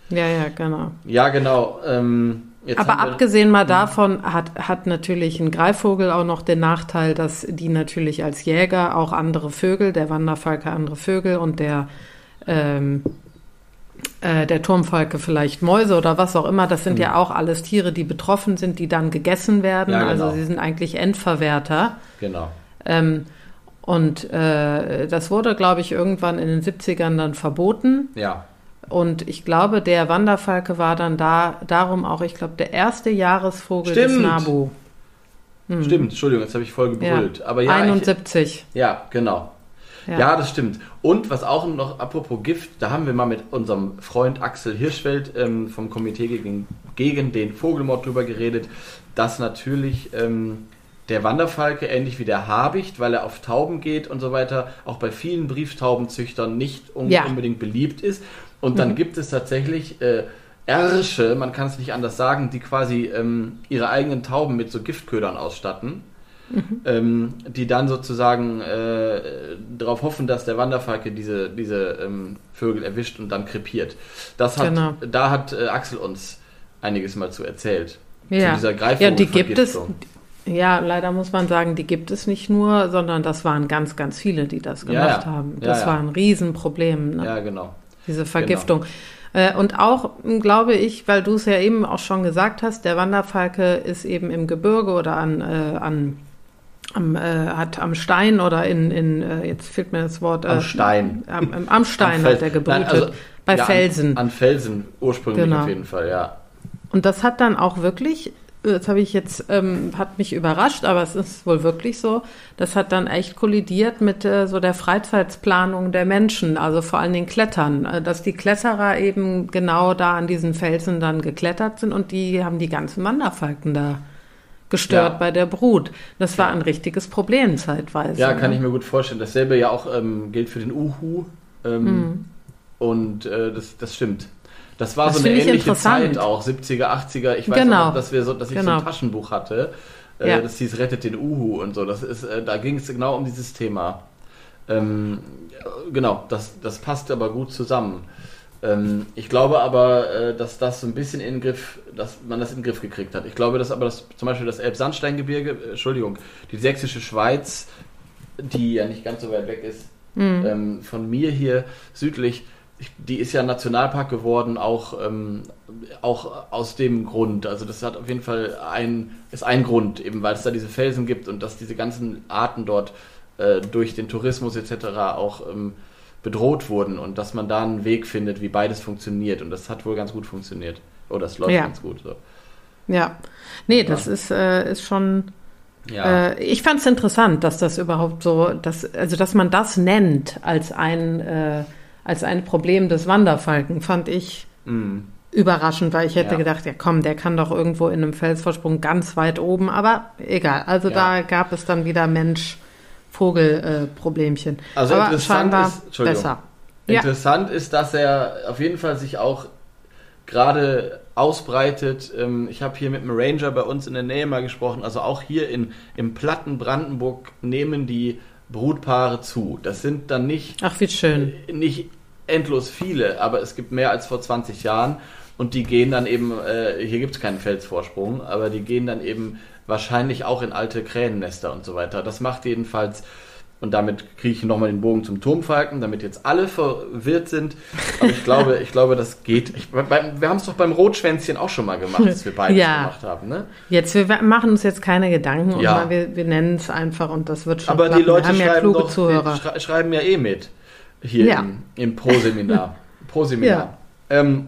Ja, ja, genau. Ja, genau. Ähm, aber abgesehen mal davon hat, hat natürlich ein Greifvogel auch noch den Nachteil, dass die natürlich als Jäger auch andere Vögel, der Wanderfalke andere Vögel und der ähm, äh, der Turmfalke vielleicht Mäuse oder was auch immer. Das sind mhm. ja auch alles Tiere, die betroffen sind, die dann gegessen werden. Ja, genau. Also sie sind eigentlich Endverwerter. Genau. Ähm, und äh, das wurde, glaube ich, irgendwann in den 70ern dann verboten. Ja. Und ich glaube, der Wanderfalke war dann da darum auch, ich glaube, der erste Jahresvogel Stimmt. des Nabu. Hm. Stimmt, Entschuldigung, jetzt habe ich voll gebrüllt. Ja. Aber ja, 71. Ich, ja, genau. Ja. ja. das stimmt. Und was auch noch, apropos Gift, da haben wir mal mit unserem Freund Axel Hirschfeld ähm, vom Komitee gegen, gegen den Vogelmord drüber geredet, dass natürlich ähm, der Wanderfalke, ähnlich wie der Habicht, weil er auf Tauben geht und so weiter, auch bei vielen Brieftaubenzüchtern nicht un Ja. unbedingt beliebt ist. Und dann gibt es tatsächlich äh, Ersche, man kann es nicht anders sagen, die quasi ähm, ihre eigenen Tauben mit so Giftködern ausstatten. Ähm, die dann sozusagen äh, darauf hoffen, dass der Wanderfalke diese, diese ähm, Vögel erwischt und dann krepiert. Das hat, Genau. Da hat äh, Axel uns einiges mal zu erzählt. Ja. Zu dieser Ja, die gibt es. Ja, leider muss man sagen, die gibt es nicht nur, sondern das waren ganz, ganz viele, die das gemacht ja. haben. Ja, Das ja. war ein Riesenproblem, ne? Ja, genau. diese Vergiftung. Äh, Und auch, m, glaube ich, weil du es ja eben auch schon gesagt hast, der Wanderfalke ist eben im Gebirge oder an, äh, an am, äh, hat am Stein oder in, in äh, jetzt fehlt mir das Wort. Am äh, Stein. Am, am- am Stein Am hat er gebrütet. Nein, also, bei ja, Felsen. An, an Felsen ursprünglich Genau. auf jeden Fall, ja. Und das hat dann auch wirklich, das habe ich jetzt, ähm, hat mich überrascht, aber es ist wohl wirklich so, das hat dann echt kollidiert mit äh, so der Freizeitplanung der Menschen, also vor allen Dingen Klettern, äh, dass die Kletterer eben genau da an diesen Felsen dann geklettert sind und die haben die ganzen Wanderfalken da gestört Ja. bei der Brut. Das war ein richtiges Problem zeitweise. Ja, kann ne? ich mir gut vorstellen. Dasselbe ja auch ähm, gilt für den Uhu. Ähm, Und äh, das, das stimmt. Das war Mhm. Das so eine ähnliche. Zeit auch, 70er, 80er. Ich weiß Genau. noch, dass, wir so, dass ich so Genau. ein Taschenbuch hatte, äh, Ja. das hieß Rettet den Uhu und so. Das ist, äh, da ging es genau um dieses Thema. Ähm, äh, genau, das, das passt aber gut zusammen. Ähm, ich glaube aber, äh, dass das so ein bisschen in den Griff, dass man das in den Griff gekriegt hat. Ich glaube, dass aber das, zum Beispiel das Elbsandsteingebirge, äh, Entschuldigung, die sächsische Schweiz, die ja nicht ganz so weit weg ist, ähm, von mir hier südlich, ich, die ist ja Nationalpark geworden, auch, ähm, auch aus dem Grund. Also das hat auf jeden Fall ein, ist ein Grund, eben weil es da diese Felsen gibt und dass diese ganzen Arten dort äh, durch den Tourismus etc. auch bedroht wurden und dass man da einen Weg findet, wie beides funktioniert. Und das hat wohl ganz gut funktioniert. Oder es läuft Ja. ganz gut. So. Ja. Nee, das ist, äh, ist schon. Ja. Äh, ich fand es interessant, dass das überhaupt so, dass, also dass man das nennt als ein, äh, als ein Problem des Wanderfalken, fand ich Mm. überraschend, weil ich hätte Ja. gedacht, ja komm, der kann doch irgendwo in einem Felsvorsprung ganz weit oben, aber egal. Also Ja. da gab es dann wieder Mensch-Vogel-Problemchen. Also aber interessant ist- Entschuldigung. besser. Ja. Interessant ist, dass er auf jeden Fall sich auch gerade ausbreitet. Ähm, Ich habe hier mit einem Ranger bei uns in der Nähe mal gesprochen. Also auch hier in, im platten Brandenburg nehmen die Brutpaare zu. Das sind dann nicht, Ach, wie schön. nicht endlos viele, aber es gibt mehr als vor 20 Jahren. Und die gehen dann eben, äh, hier gibt es keinen Felsvorsprung, aber die gehen dann eben wahrscheinlich auch in alte Kränennester und so weiter. Das macht jedenfalls, und damit kriege ich nochmal den Bogen zum Turmfalken, damit jetzt alle verwirrt sind. Aber ich glaube, ich glaube, das geht. Ich, wir haben es doch beim Rotschwänzchen auch schon mal gemacht, dass wir beides [LAUGHS] Ja. gemacht haben. Ne? Jetzt, wir machen uns jetzt keine Gedanken Ja. mal, wir, wir nennen es einfach und das wird schon Aber klappen. die Leute ja schreiben, kluge doch, Zuhörer. die schrei schreiben ja eh mit hier Ja. im, im Pro-Seminar. [LAUGHS] Pro-Seminar. Ähm,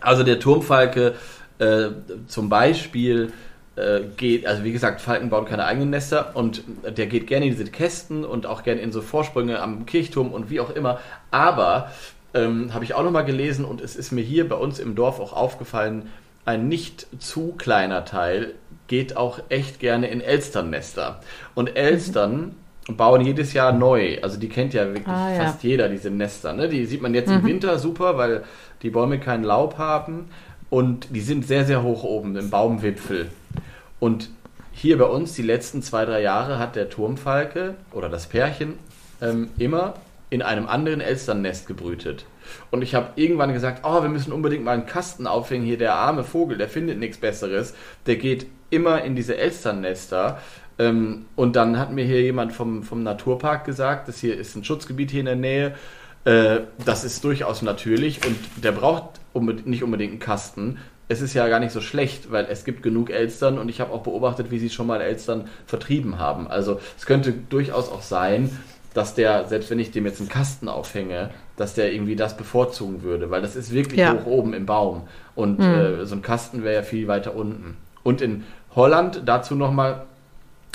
also der Turmfalke äh, zum Beispiel äh, geht, also wie gesagt, Falken bauen keine eigenen Nester und der geht gerne in diese Kästen und auch gerne in so Vorsprünge am Kirchturm und wie auch immer. Aber ähm, habe ich auch nochmal gelesen und es ist mir hier bei uns im Dorf auch aufgefallen, ein nicht zu kleiner Teil geht auch echt gerne in Elsternnester. Und Elstern bauen jedes Jahr neu. Also die kennt ja wirklich Ah, ja. fast jeder, diese Nester. Ne? Die sieht man jetzt im Winter super, weil die Bäume keinen Laub haben. Und die sind sehr, sehr hoch oben im Baumwipfel. Und hier bei uns die letzten zwei, drei Jahre hat der Turmfalke oder das Pärchen ähm, immer in einem anderen Elsternnest gebrütet. Und ich habe irgendwann gesagt, oh, wir müssen unbedingt mal einen Kasten aufhängen. Hier der arme Vogel, der findet nichts Besseres. Der geht immer in diese Elsternnester. Ähm, und dann hat mir hier jemand vom, vom Naturpark gesagt, das hier ist ein Schutzgebiet hier in der Nähe. Äh, das ist durchaus natürlich und der braucht unbedingt, nicht unbedingt einen Kasten. Es ist ja gar nicht so schlecht, weil es gibt genug Elstern und ich habe auch beobachtet, wie sie schon mal Elstern vertrieben haben. Also es könnte durchaus auch sein, dass der, selbst wenn ich dem jetzt einen Kasten aufhänge, dass der irgendwie das bevorzugen würde, weil das ist wirklich Ja. hoch oben im Baum. Und äh, so ein Kasten wäre ja viel weiter unten. Und in Holland, dazu nochmal,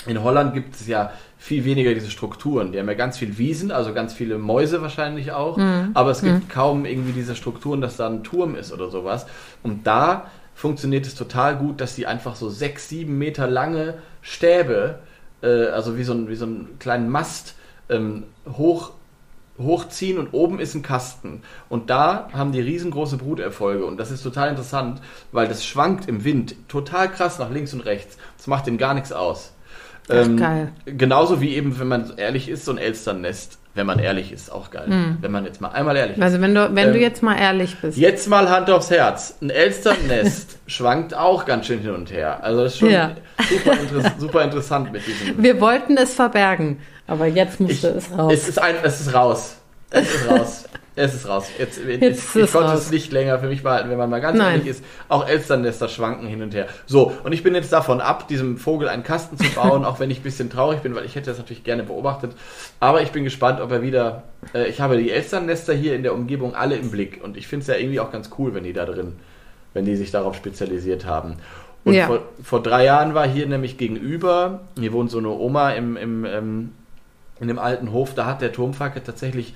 in Holland gibt es ja viel weniger diese Strukturen. Die haben ja ganz viel Wiesen, also ganz viele Mäuse wahrscheinlich auch. Aber es gibt kaum irgendwie diese Strukturen, dass da ein Turm ist oder sowas. Und da funktioniert es total gut, dass die einfach so sechs, sieben Meter lange Stäbe, äh, also wie so, ein, wie so einen kleinen Mast, ähm, hoch hochziehen und oben ist ein Kasten. Und da haben die riesengroße Bruterfolge. Und das ist total interessant, weil das schwankt im Wind total krass nach links und rechts. Das macht dem gar nichts aus. Ach, Ähm, geil. Genauso wie eben, wenn man ehrlich ist, so ein Elsternnest, wenn man ehrlich ist, auch geil. Wenn man jetzt mal einmal ehrlich ist. Also wenn du, wenn du Ähm, jetzt mal ehrlich bist. Jetzt mal Hand aufs Herz. Ein Elsternnest [LAUGHS] schwankt auch ganz schön hin und her. Also das ist schon Ja. super, interess super interessant mit diesem. [LAUGHS] Wir wollten es verbergen, aber jetzt musste Ich- es raus. Es ist, ein, es ist raus. Es ist raus. [LAUGHS] Es ist raus. Jetzt, Jetzt ich, ich konnte raus. es nicht länger für mich behalten, wenn man mal ganz Nein. ehrlich ist. Auch Elsternnester schwanken hin und her. So, und ich bin jetzt davon ab, diesem Vogel einen Kasten zu bauen, [LAUGHS] auch wenn ich ein bisschen traurig bin, weil ich hätte das natürlich gerne beobachtet. Aber ich bin gespannt, ob er wieder. Äh, ich habe die Elsternnester hier in der Umgebung alle im Blick und ich finde es ja irgendwie auch ganz cool, wenn die da drin, wenn die sich darauf spezialisiert haben. Und Ja. vor, vor drei Jahren war hier nämlich gegenüber, hier wohnt so eine Oma im, im, ähm, in dem alten Hof, da hat der Turmfackel tatsächlich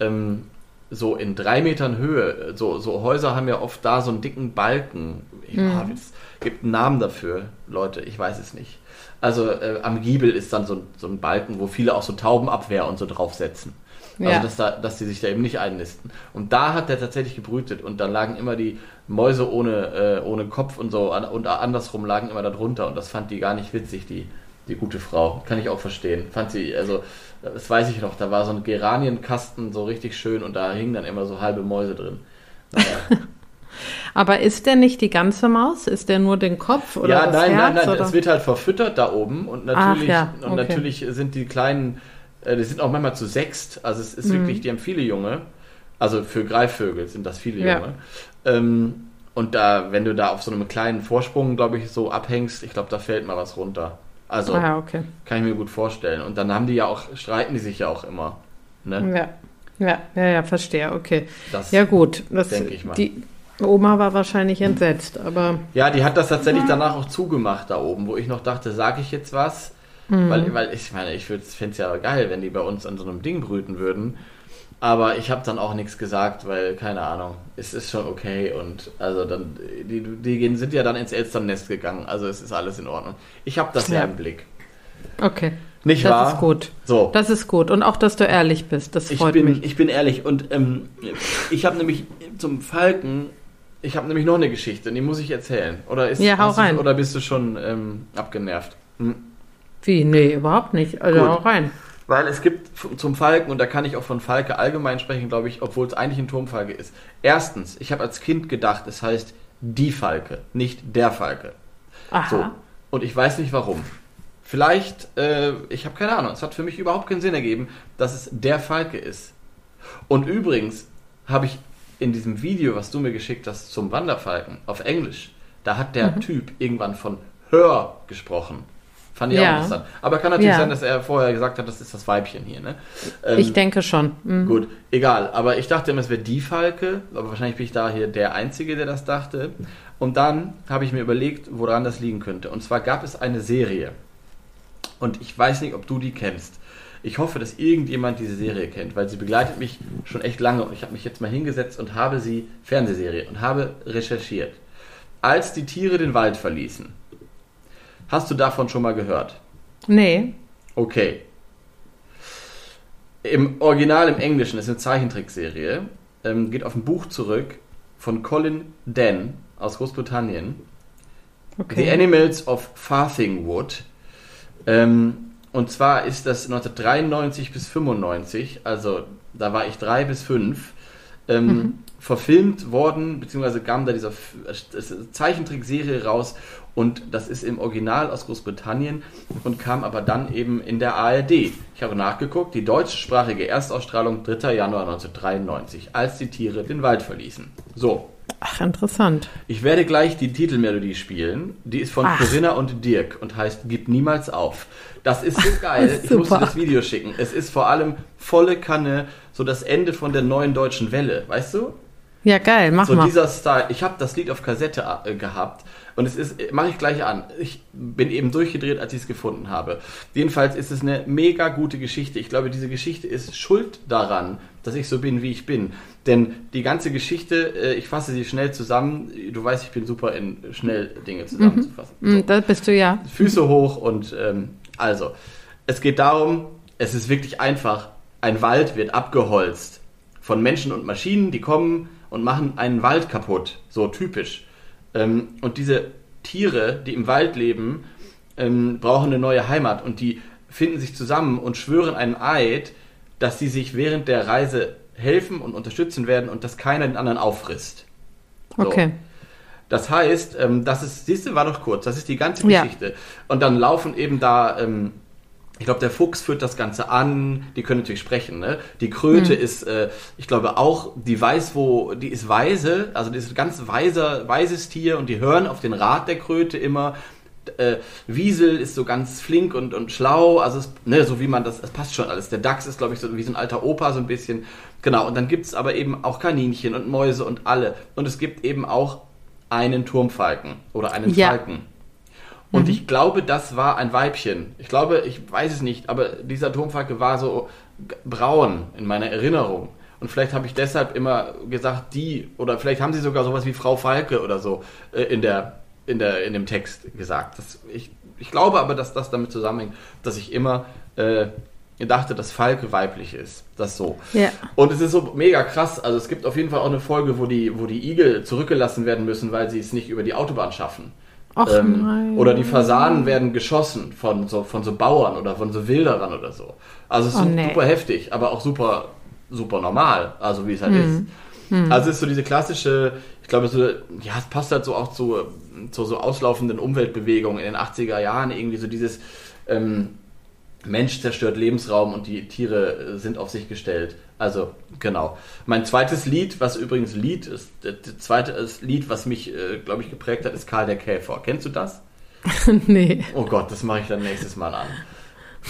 ähm, so in drei Metern Höhe, so, so Häuser haben ja oft da so einen dicken Balken. Ja, Es gibt einen Namen dafür, Leute, ich weiß es nicht. Also äh, am Giebel ist dann so, ein- so ein Balken, wo viele auch so Taubenabwehr und so draufsetzen. Also Ja. dass, da, dass die sich da eben nicht einnisten. Und da hat der tatsächlich gebrütet und dann lagen immer die Mäuse ohne, äh, ohne Kopf und so an- und andersrum lagen immer da drunter und das fand die gar nicht witzig, die, die gute Frau. Kann ich auch verstehen. Fand sie, also das weiß ich noch, da war so ein Geranienkasten so richtig schön und da hingen dann immer so halbe Mäuse drin. Naja. [LAUGHS] aber ist der nicht die ganze Maus? Ist der nur den Kopf oder ja, das nein, Herz? nein, nein, oder? es wird halt verfüttert da oben und natürlich, ja, und okay. natürlich sind die kleinen, äh, die sind auch manchmal zu sechst, also es Mhm. ist wirklich, die haben viele Junge, also für Greifvögel sind das viele Ja. Junge. Ähm, und da, wenn du da auf so einem kleinen Vorsprung, glaube ich, so abhängst, ich glaube, da fällt mal was runter. Also ah, ja, okay. kann ich mir gut vorstellen. Und dann haben die ja auch, streiten die sich ja auch immer. Ne? Ja. Ja, ja, ja, verstehe, okay. Das, Ja, gut. Das, Denke ich mal. Die Oma war wahrscheinlich entsetzt, aber Ja, die hat das tatsächlich danach auch zugemacht da oben, wo ich noch dachte, sage ich jetzt was? Mhm. Weil, weil ich meine, ich fände es ja geil, wenn die bei uns an so einem Ding brüten würden. Aber ich habe dann auch nichts gesagt, weil, keine Ahnung, es ist schon okay und also dann, die, die sind ja dann ins Elsternnest gegangen, also es ist alles in Ordnung. Ich habe das ja. Ja. im Blick. okay. Nicht Das wahr? ist gut. So. Das ist gut. Und auch, dass du ehrlich bist. Das Ich freut bin, mich. ich bin ehrlich und ähm, ich habe nämlich zum Falken, ich habe nämlich noch eine Geschichte, die muss ich erzählen. Oder, ist, Ja, hau hast du- rein. oder bist du schon ähm, abgenervt? Hm. Wie? Nee, überhaupt nicht. Also Gut. auch rein. Weil es gibt zum Falken, und da kann ich auch von Falke allgemein sprechen, glaube ich, obwohl es eigentlich ein Turmfalke ist. Erstens, ich habe als Kind gedacht, es heißt die Falke, nicht der Falke. Aha. So. Und ich weiß nicht warum. Vielleicht, äh, ich habe keine Ahnung, es hat für mich überhaupt keinen Sinn ergeben, dass es der Falke ist. Und übrigens habe ich in diesem Video, was du mir geschickt hast zum Wanderfalken auf Englisch, da hat Mhm. der Typ irgendwann von Hör gesprochen. Fand ich Ja. auch interessant. Aber kann natürlich Ja. sein, dass er vorher gesagt hat, das ist das Weibchen hier. Ne? Ähm, Ich denke schon. Mhm. Gut, egal. Aber ich dachte immer, es wäre die Falke, aber wahrscheinlich bin ich da hier der Einzige, der das dachte. Und dann habe ich mir überlegt, woran das liegen könnte. Und zwar gab es eine Serie. Und ich weiß nicht, ob du die kennst. Ich hoffe, dass irgendjemand diese Serie kennt, weil sie begleitet mich schon echt lange. Und ich habe mich jetzt mal hingesetzt und habe sie, Fernsehserie, und habe recherchiert. Als die Tiere den Wald verließen. Hast du davon schon mal gehört? Nee. Okay. Im Original im Englischen ist eine Zeichentrickserie, ähm, geht auf ein Buch zurück von Colin Dan aus Großbritannien. Okay. The Animals of Farthingwood. Ähm, und zwar ist das 1993 bis 95, also da war ich drei bis fünf, ähm, verfilmt worden, beziehungsweise kam da dieser äh, Zeichentrickserie raus und das ist im Original aus Großbritannien und kam aber dann eben in der ARD. Ich habe nachgeguckt, die deutschsprachige Erstausstrahlung 3. Januar 1993, als die Tiere den Wald verließen. So, Ach, interessant. ich werde gleich die Titelmelodie spielen. Die ist von Ach. Corinna und Dirk und heißt Gib niemals auf. Das ist so geil. Ich muss dir das Video schicken. Es ist vor allem volle Kanne, so das Ende von der neuen deutschen Welle, weißt du? Ja, geil. Mach So mal. dieser Style. Ich habe das Lied auf Kassette äh, gehabt und es ist, mache ich gleich an. Ich bin eben durchgedreht, als ich es gefunden habe. Jedenfalls ist es eine mega gute Geschichte. Ich glaube, diese Geschichte ist schuld daran, dass ich so bin, wie ich bin. Denn die ganze Geschichte, äh, ich fasse sie schnell zusammen. Du weißt, ich bin super in schnell Dinge zusammenzufassen. Mhm. Das bist du ja. Füße hoch und ähm, also, es geht darum, es ist wirklich einfach. Ein Wald wird abgeholzt von Menschen und Maschinen, die kommen und machen einen Wald kaputt. So typisch. Ähm, und diese Tiere, die im Wald leben, ähm, brauchen eine neue Heimat und die finden sich zusammen und schwören einen Eid, dass sie sich während der Reise helfen und unterstützen werden und dass keiner den anderen auffrisst. So. Okay. Das heißt, ähm, das ist, siehst du, war doch kurz, das ist die ganze Ja. Geschichte. Und dann laufen eben da, ähm, ich glaube, der Fuchs führt das Ganze an, die können natürlich sprechen, ne? Die Kröte ist, äh, ich glaube auch, die weiß, wo, die ist weise, also die ist ein ganz weiser, weises Tier und die hören auf den Rat der Kröte immer. Äh, Wiesel ist so ganz flink und, und schlau, also es, ne, so wie man das, es passt schon alles. Der Dachs ist, glaube ich, so wie so ein alter Opa, so ein bisschen. Genau, und dann gibt's aber eben auch Kaninchen und Mäuse und alle. Und es gibt eben auch einen Turmfalken oder einen Ja. Falken. Und ich glaube, das war ein Weibchen. Ich glaube, ich weiß es nicht, aber dieser Turmfalke war so braun in meiner Erinnerung. Und vielleicht habe ich deshalb immer gesagt, die, oder vielleicht haben sie sogar sowas wie Frau Falke oder so äh, in, der, in, der, in dem Text gesagt. Das, ich, ich glaube aber, dass das damit zusammenhängt, dass ich immer äh, dachte, dass Falke weiblich ist. Das so. Ja. Und es ist so mega krass. Also es gibt auf jeden Fall auch eine Folge, wo die, wo die Igel zurückgelassen werden müssen, weil sie es nicht über die Autobahn schaffen. Och Ähm, oder die Fasanen werden geschossen von so, von so Bauern oder von so Wilderern oder so. Also es ist Oh, nee. super heftig, aber auch super, super normal, also wie es halt Hm. ist. Also es ist so diese klassische, ich glaube, so, ja, es passt halt so auch zu, zu so auslaufenden Umweltbewegungen in den 80er Jahren, irgendwie so dieses ähm, Mensch zerstört Lebensraum und die Tiere sind auf sich gestellt. Also, genau. Mein zweites Lied, was übrigens Lied ist, das zweite Lied, was mich, äh, glaube ich, geprägt hat, ist Karl der Käfer. Kennst du das? [LAUGHS] nee. Oh Gott, das mache ich dann nächstes Mal an.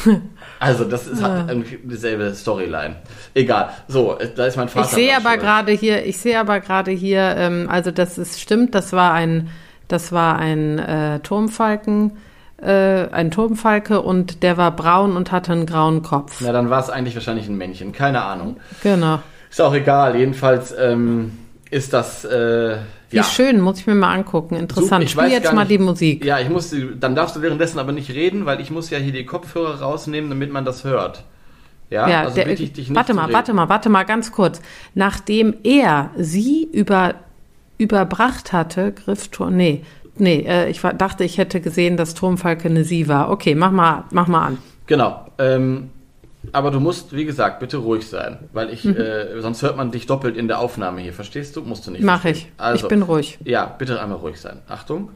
[LAUGHS] Also, das ist, hat irgendwie dieselbe Storyline. Egal. So, da ist mein Vater. Ich sehe aber gerade hier, ich sehe aber gerade hier, ähm, also das ist stimmt, das war ein, das war ein äh, Turmfalken, äh, ein Turmfalke und der war braun und hatte einen grauen Kopf. Na, dann war es eigentlich wahrscheinlich ein Männchen. Keine Ahnung. Genau. Ist auch egal. Jedenfalls ähm, ist das. Äh, Wie ja. schön, muss ich mir mal angucken. Interessant. Ich Spiel jetzt gar mal nicht- die Musik. Ja, ich muss, dann darfst du währenddessen aber nicht reden, weil ich muss ja hier die Kopfhörer rausnehmen, damit man das hört. Ja, Ja, also der, bitte ich dich nicht warte mal, reden. warte mal, warte mal, ganz kurz. Nachdem er sie über, überbracht hatte, Griffturm, nee, nee, äh, ich war, dachte, ich hätte gesehen, dass Turmfalke eine sie war. Okay, mach mal, mach mal an. Genau. Ähm, aber du musst, wie gesagt, bitte ruhig sein, weil ich, äh, sonst hört man dich doppelt in der Aufnahme hier. Verstehst du? Musst du nicht. Mhm. Mach verstehen. ich. Also, ich bin ruhig. Ja, bitte einmal ruhig sein. Achtung.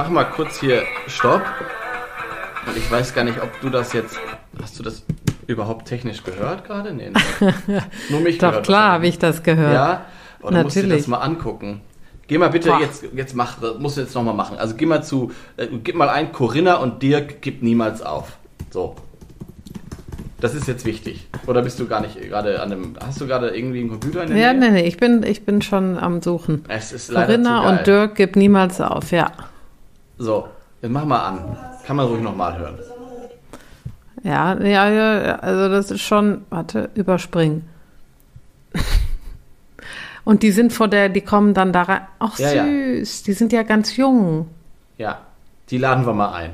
Mache mal kurz hier Stopp. Und ich weiß gar nicht, ob du das jetzt. Hast du das überhaupt technisch gehört gerade? Nee, ne? [LAUGHS] Nur mich Doch gehört klar, wahrscheinlich. habe ich das gehört. Ja? Oder musst du dir Natürlich. das mal angucken? Geh mal bitte Boah. jetzt, jetzt mach, musst du jetzt nochmal machen. Also geh mal zu, äh, gib mal ein, Corinna und Dirk gibt niemals auf. So. Das ist jetzt wichtig. Oder bist du gar nicht gerade an einem, hast du gerade irgendwie einen Computer in der Ja, Nähe? nee, nee, ich bin, ich bin schon am Suchen. Es ist leider Corinna und Dirk gibt niemals auf, ja. So, jetzt mach mal an. Kann man ruhig nochmal hören. Ja, ja, ja, also das ist schon, warte, überspringen. [LAUGHS] Und die sind vor der, die kommen dann da rein. Ach Ja, ja. süß, die sind ja ganz jung. Ja, die laden wir mal ein.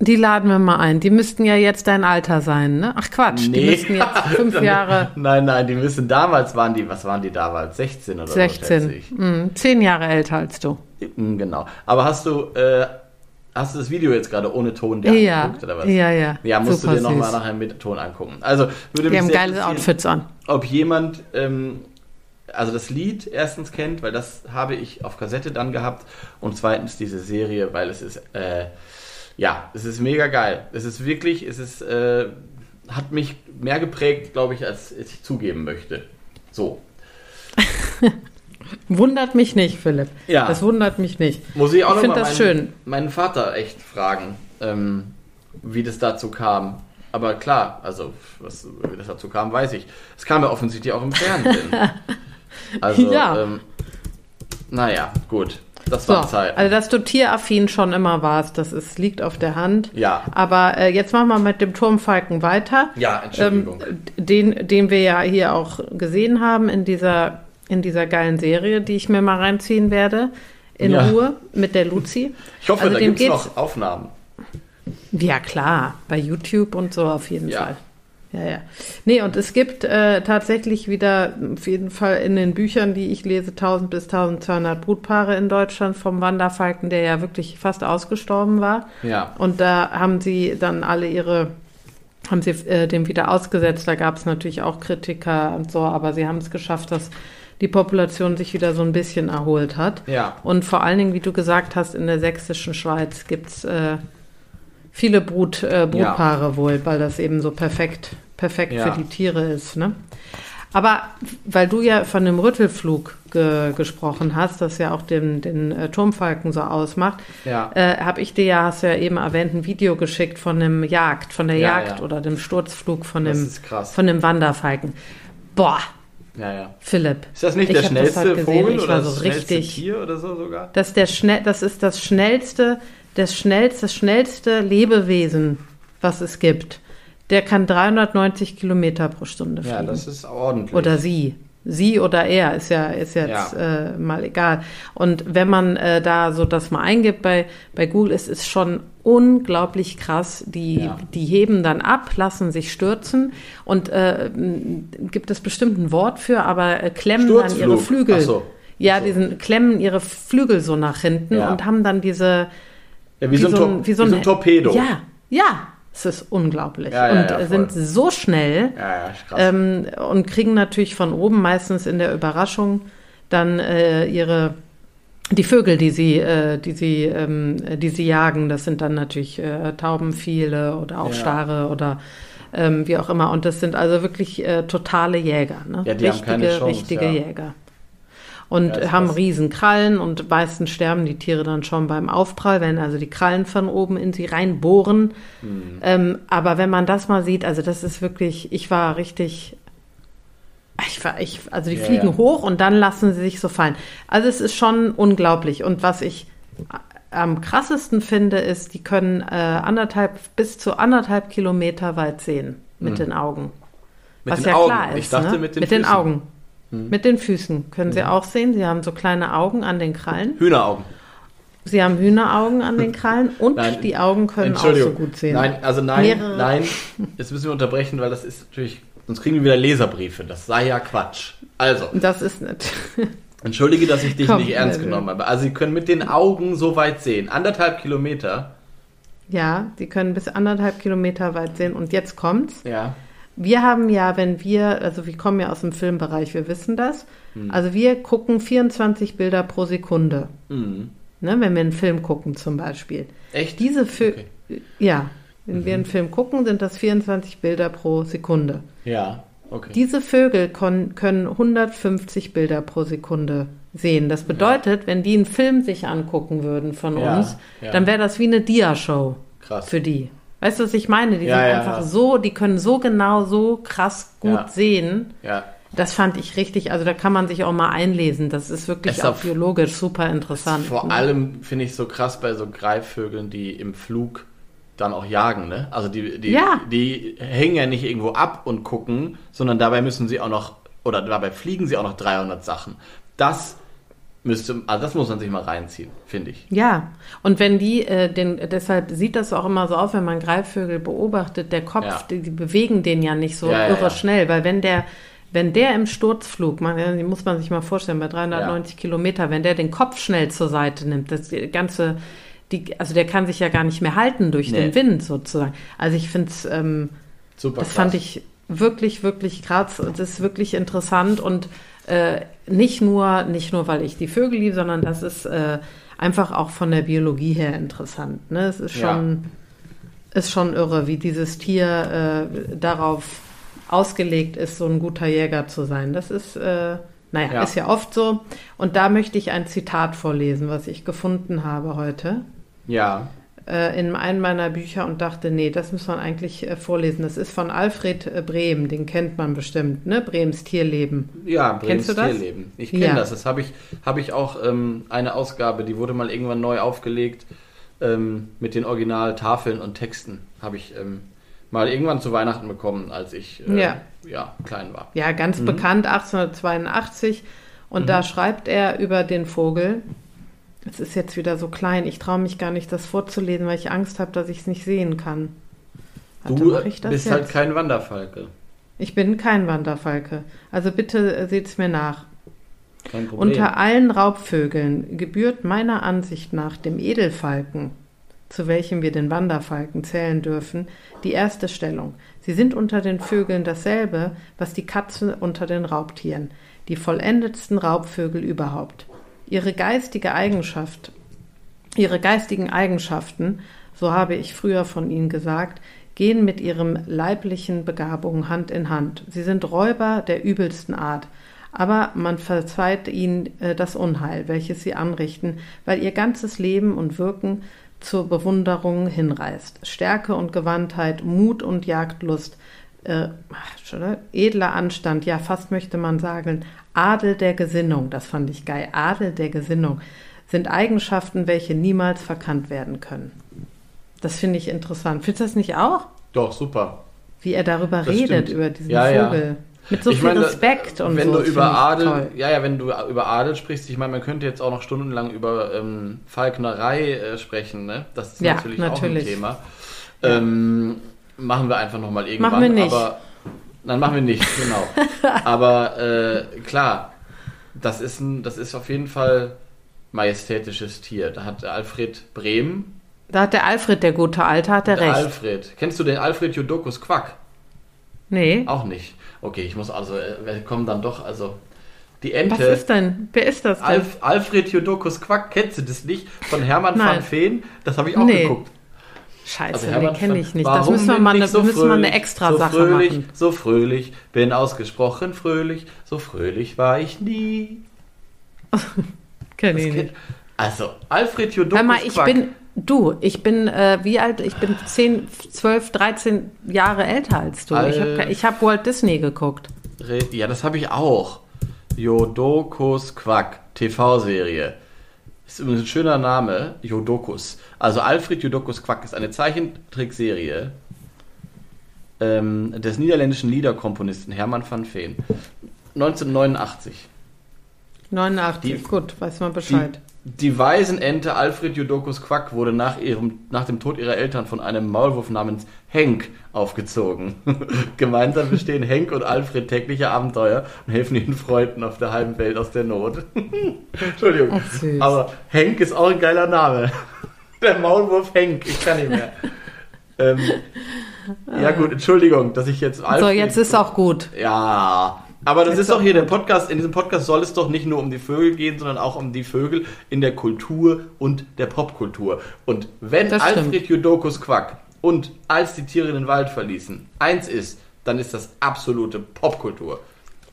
Die laden wir mal ein. Die müssten ja jetzt dein Alter sein, ne? Ach Quatsch, die Nee. müssten jetzt [LAUGHS] fünf Jahre, Nein, nein, die müssen damals waren die, was waren die damals? 16 oder so, schätze 16, ich. hm, zehn Jahre älter als du. Genau. Aber hast du, äh, hast du das Video jetzt gerade ohne Ton dir Ja, angeguckt oder was? ja, ja. Ja, musst Super du dir nochmal nachher mit Ton angucken. Also würde Die mich haben sehr geile Outfits an. ob jemand ähm, also das Lied erstens kennt, weil das habe ich auf Kassette dann gehabt und zweitens diese Serie, weil es ist, äh, ja, es ist mega geil. Es ist wirklich, es ist, äh, hat mich mehr geprägt, glaube ich, als ich zugeben möchte. So. [LAUGHS] Wundert mich nicht, Philipp. Ja. Das wundert mich nicht. Muss ich auch Ich noch find mal das meinen, schön. meinen Vater echt fragen, ähm, wie das dazu kam. Aber klar, also was, wie das dazu kam, weiß ich. Es kam ja offensichtlich auch im Fernsehen. [LAUGHS] Also, Ja. ähm, naja, gut. Das So, war Zeit. also dass du tieraffin schon immer warst, das ist, liegt auf der Hand. Ja. Aber äh, jetzt machen wir mit dem Turmfalken weiter. ja, Entschuldigung. Ähm, den, den wir ja hier auch gesehen haben in dieser, in dieser geilen Serie, die ich mir mal reinziehen werde. In Ja. Ruhe mit der Luzi. ich hoffe, also da gibt es noch Aufnahmen. Ja, klar, bei YouTube und so auf jeden Ja. Fall. Ja, ja. Nee, und es gibt äh, tatsächlich wieder auf jeden Fall in den Büchern, die ich lese, 1000 bis 1200 Brutpaare in Deutschland vom Wanderfalken, der ja wirklich fast ausgestorben war. Ja. Und da haben sie dann alle ihre, haben sie äh, dem wieder ausgesetzt. Da gab es natürlich auch Kritiker und so, aber sie haben es geschafft, dass die Population sich wieder so ein bisschen erholt hat. Ja. Und vor allen Dingen, wie du gesagt hast, in der sächsischen Schweiz gibt's äh, viele Brut, äh, Brutpaare wohl, weil das eben so perfekt, perfekt Ja. für die Tiere ist. Ne? Aber weil du ja von dem Rüttelflug ge gesprochen hast, das ja auch den, den äh, Turmfalken so ausmacht, Ja. äh, habe ich dir ja, hast du ja eben erwähnt, ein Video geschickt von dem Jagd, von der Ja, Jagd ja. oder dem Sturzflug von Das dem, von dem Wanderfalken. Boah, Ja, ja. Philipp. Ist das nicht ich der schnellste halt Vogel oder das so schnellste richtig. Tier oder so sogar? Das, ist der schnell, das ist das schnellste, das schnellste, schnellste Lebewesen, was es gibt. Der kann 390 Kilometer pro Stunde fliegen. Ja, das ist ordentlich. oder sie. Sie oder er ist ja ist jetzt äh, mal egal. Und wenn man äh, da so das mal eingibt bei bei Google, ist es schon unglaublich krass. Die Ja. die heben dann ab, lassen sich stürzen und äh, gibt es bestimmt ein Wort für, aber äh, klemmen dann ihre. Flügel. Ach so. Ja, so. diesen klemmen ihre Flügel so nach hinten Ja. und haben dann diese ja, wie, so ein, Tor- wie so ein Torpedo. Ja, ja, es ist unglaublich Ja, ja, und ja, äh, sind so schnell ähm, und kriegen natürlich von oben meistens in der Überraschung dann äh, ihre die Vögel, die sie, äh, die sie, ähm, die sie jagen. Das sind dann natürlich äh, Taubenfiele oder auch. Stare oder ähm, wie auch immer. Und das sind also wirklich äh, totale Jäger, ne? Ja, die haben richtige, keine Chance, richtige. Jäger. Und Ja, haben krass. riesen Krallen und meistens sterben die Tiere dann schon beim Aufprall, wenn also die Krallen von oben in sie reinbohren. Hm. Ähm, aber wenn man das mal sieht, also das ist wirklich, ich war richtig, ich war, ich, also die Ja, fliegen ja. hoch und dann lassen sie sich so fallen. Also es ist schon unglaublich. Und was ich am krassesten finde, ist, die können äh, anderthalb bis zu anderthalb Kilometer weit sehen mit den Augen. Mit was den ja Augen. klar ist. Ich dachte ne? mit den mit den Füßen. Hm. Augen. Mit den Füßen können sie auch sehen. Sie haben so kleine Augen an den Krallen. Hühneraugen. Sie haben Hühneraugen an den Krallen [LAUGHS] und Nein, die Augen können auch so gut sehen. Nein, also nein, Mehrere. nein. Jetzt müssen wir unterbrechen, weil das ist natürlich, sonst kriegen wir wieder Leserbriefe. Das sei ja Quatsch. Also, Das ist nicht. [LAUGHS] entschuldige, dass ich dich Komm, nicht ernst genommen habe. Also, Sie können mit den Augen so weit sehen. Anderthalb Kilometer. Ja, die können bis anderthalb Kilometer weit sehen. Und jetzt kommt's. Ja. Wir haben ja, wenn wir, also wir kommen ja aus dem Filmbereich, wir wissen das. Hm. Also wir gucken 24 Bilder pro Sekunde. Mhm. Ne, wenn wir einen Film gucken zum Beispiel. Echt? Diese Fil Okay. Mhm. ja, wenn wir einen Film gucken, sind das 24 Bilder pro Sekunde. Ja, okay. Diese Vögel können 150 Bilder pro Sekunde sehen. Das bedeutet, wenn die einen Film sich angucken würden von Ja, uns, ja. dann wäre das wie eine Dia-Show Krass. für die. Weißt du, was ich meine? Die Ja, sind ja, einfach ja. so, die können so genau, so krass gut sehen. Ja. Das fand ich richtig, also da kann man sich auch mal einlesen. Das ist wirklich Es auch auf- biologisch super interessant. Vor ne? allem finde ich so krass bei so Greifvögeln, die im Flug dann auch jagen, ne? Also die, die, die hängen ja nicht irgendwo ab und gucken, sondern dabei müssen sie auch noch, oder dabei fliegen sie auch noch 300 Sachen. Das müsste, also das muss man sich mal reinziehen, finde ich. Ja, und wenn die, äh, den, deshalb sieht das auch immer so auf, wenn man Greifvögel beobachtet, der Kopf, Ja. die, die bewegen den ja nicht so Ja, irre ja. schnell, weil wenn der, wenn der im Sturzflug, man, die muss man sich mal vorstellen, bei 390 Kilometer, wenn der den Kopf schnell zur Seite nimmt, das ganze, die, also der kann sich ja gar nicht mehr halten durch Nee. den Wind sozusagen. Also ich finde es, ähm, Super das krass. fand ich wirklich, wirklich krass. Das ist wirklich interessant und Äh, nicht nur, nicht nur, weil ich die Vögel liebe, sondern das ist äh, einfach auch von der Biologie her interessant. Ne? Es ist Ja. schon, ist schon irre, wie dieses Tier äh, darauf ausgelegt ist, so ein guter Jäger zu sein. Das ist, äh, naja, Ja. ist ja oft so. Und da möchte ich ein Zitat vorlesen, was ich gefunden habe heute Ja. Äh, in einem meiner Bücher und dachte, nee, das muss man eigentlich äh, vorlesen. Das ist von Alfred äh, Brehm, den kennt man bestimmt, ne? Brems Tierleben. Ja, Kennst du das? Tierleben. Ich kenne Ja. das. Das habe ich, habe ich auch ähm, eine Ausgabe, die wurde mal irgendwann neu aufgelegt ähm, mit den Originaltafeln und Texten. Habe ich ähm, mal irgendwann zu Weihnachten bekommen, als ich äh, Ja. ja, klein war. Ja, ganz Mhm. bekannt, 1882. Und da schreibt er über den Vogel. Es ist jetzt wieder so klein. Ich traue mich gar nicht, das vorzulesen, weil ich Angst habe, dass ich es nicht sehen kann. Warte, Du bist jetzt? halt kein Wanderfalke. ich bin kein Wanderfalke. Also bitte äh, seht's mir nach. Kein Problem. Unter allen Raubvögeln gebührt meiner Ansicht nach dem Edelfalken, zu welchem wir den Wanderfalken zählen dürfen, die erste Stellung. Sie sind unter den Vögeln dasselbe, was die Katze unter den Raubtieren, die vollendetsten Raubvögel überhaupt. Ihre geistige Eigenschaft, ihre geistigen Eigenschaften, so habe ich früher von ihnen gesagt, gehen mit ihrem leiblichen Begabungen Hand in Hand. Sie sind Räuber der übelsten Art, aber man verzeiht ihnen äh, das Unheil, welches sie anrichten, weil ihr ganzes Leben und Wirken zur Bewunderung hinreißt. Stärke und Gewandtheit, Mut und Jagdlust, äh, Entschuldigung, edler Anstand, ja fast möchte man sagen, Adel der Gesinnung, das fand ich geil, Adel der Gesinnung, sind Eigenschaften, welche niemals verkannt werden können. Das finde ich interessant. Findest du das nicht auch? Doch, super. Wie er darüber Das redet, stimmt. über diesen Ja, ja. Vogel. Mit so Ich viel meine, Respekt und wenn so. du über Adel, ja, ja, wenn du über Adel sprichst, ich meine, man könnte jetzt auch noch stundenlang über ähm, Falknerei äh, sprechen, ne? Das ist Ja, natürlich, auch natürlich. ein Thema. Ähm, machen wir einfach nochmal irgendwann. Machen wir nicht. Aber, nein, machen wir nicht, genau. [LAUGHS] aber äh, klar, das ist, ein, das ist auf jeden Fall majestätisches Tier. Da hat Alfred Brehm, Da hat der Alfred, der gute Alte, hat er der recht. Alfred, kennst du den Alfred Jodokus Quack? nee. Auch nicht. Okay, ich muss also, äh, wir kommen dann doch, also die Ente. Was ist denn? Wer ist das denn? Alf, Alfred Jodokus Quack, kennst du das nicht? Von Hermann van Veen? Das habe ich auch Nee. geguckt. Scheiße, Also den kenne ich nicht. Das müssen wir mal eine, so mal eine fröhlich, extra so Sache fröhlich, machen. So fröhlich, bin ausgesprochen fröhlich, so fröhlich war ich nie. [LAUGHS] Kenn Das ich nicht. Also, Alfred Jodokus Hör mal, ich Quack. bin, du, ich bin, äh, wie alt? Ich bin 10, 12, 13 Jahre älter als du. Ich habe ich hab Walt Disney geguckt. Ja, das habe ich auch. Jodokus Quack, TV-Serie. Ist übrigens ein schöner Name, Jodokus. Also Alfred Jodokus Quack ist eine Zeichentrickserie ähm, des niederländischen Liederkomponisten Hermann van Veen. 1989. 89, Die- gut, weiß man Bescheid. Die Waisenente Alfred Jodokus Quack wurde nach, ihrem, nach dem Tod ihrer Eltern von einem Maulwurf namens Henk aufgezogen. [LAUGHS] Gemeinsam bestehen Henk und Alfred tägliche Abenteuer und helfen ihren Freunden auf der halben Welt aus der Not. [LAUGHS] Entschuldigung. Ach. Aber Henk ist auch ein geiler Name. [LAUGHS] Der Maulwurf Henk, ich kann nicht mehr. ähm, ja gut, Entschuldigung, dass ich jetzt so, Alfred jetzt ist auch gut. ja, aber das ist doch auch hier der Podcast. In diesem Podcast soll es doch nicht nur um die Vögel gehen, sondern auch um die Vögel in der Kultur und der Popkultur. Und wenn Das Alfred. Jodokus Quack und als die Tiere den Wald verließen, eins ist, dann ist das absolute Popkultur.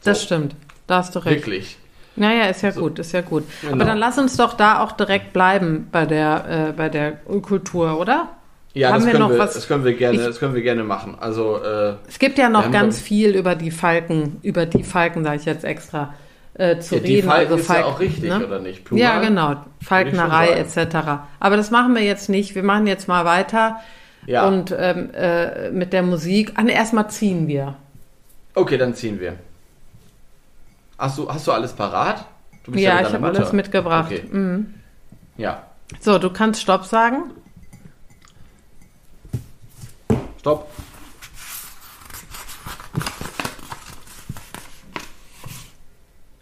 Das So, stimmt. Da hast du recht. Wirklich. Naja, ist ja gut, ist ja gut. Genau. Aber dann lass uns doch da auch direkt bleiben bei der, äh, bei der Kultur, oder? Ja, Haben das wir können noch wir, was- das können wir gerne, Ich- das können wir gerne machen. Also äh, Es gibt ja Wir noch ganz viel über die Falken, über die Falken, sage ich jetzt extra, äh, zu ja, die reden. Falken also ist ja auch richtig, ne? oder nicht? Plural? Ja, genau. Falknerei etc. Aber das machen wir jetzt nicht. Wir machen jetzt mal weiter. Ja. Und ähm, äh, mit der Musik. Ah, ne, erstmal ziehen wir. Okay, dann ziehen wir. Hast du, hast du alles parat? Du bist Ja, mit ich habe alles mitgebracht. Okay. Mhm. Ja. So, du kannst Stopp sagen. Stopp.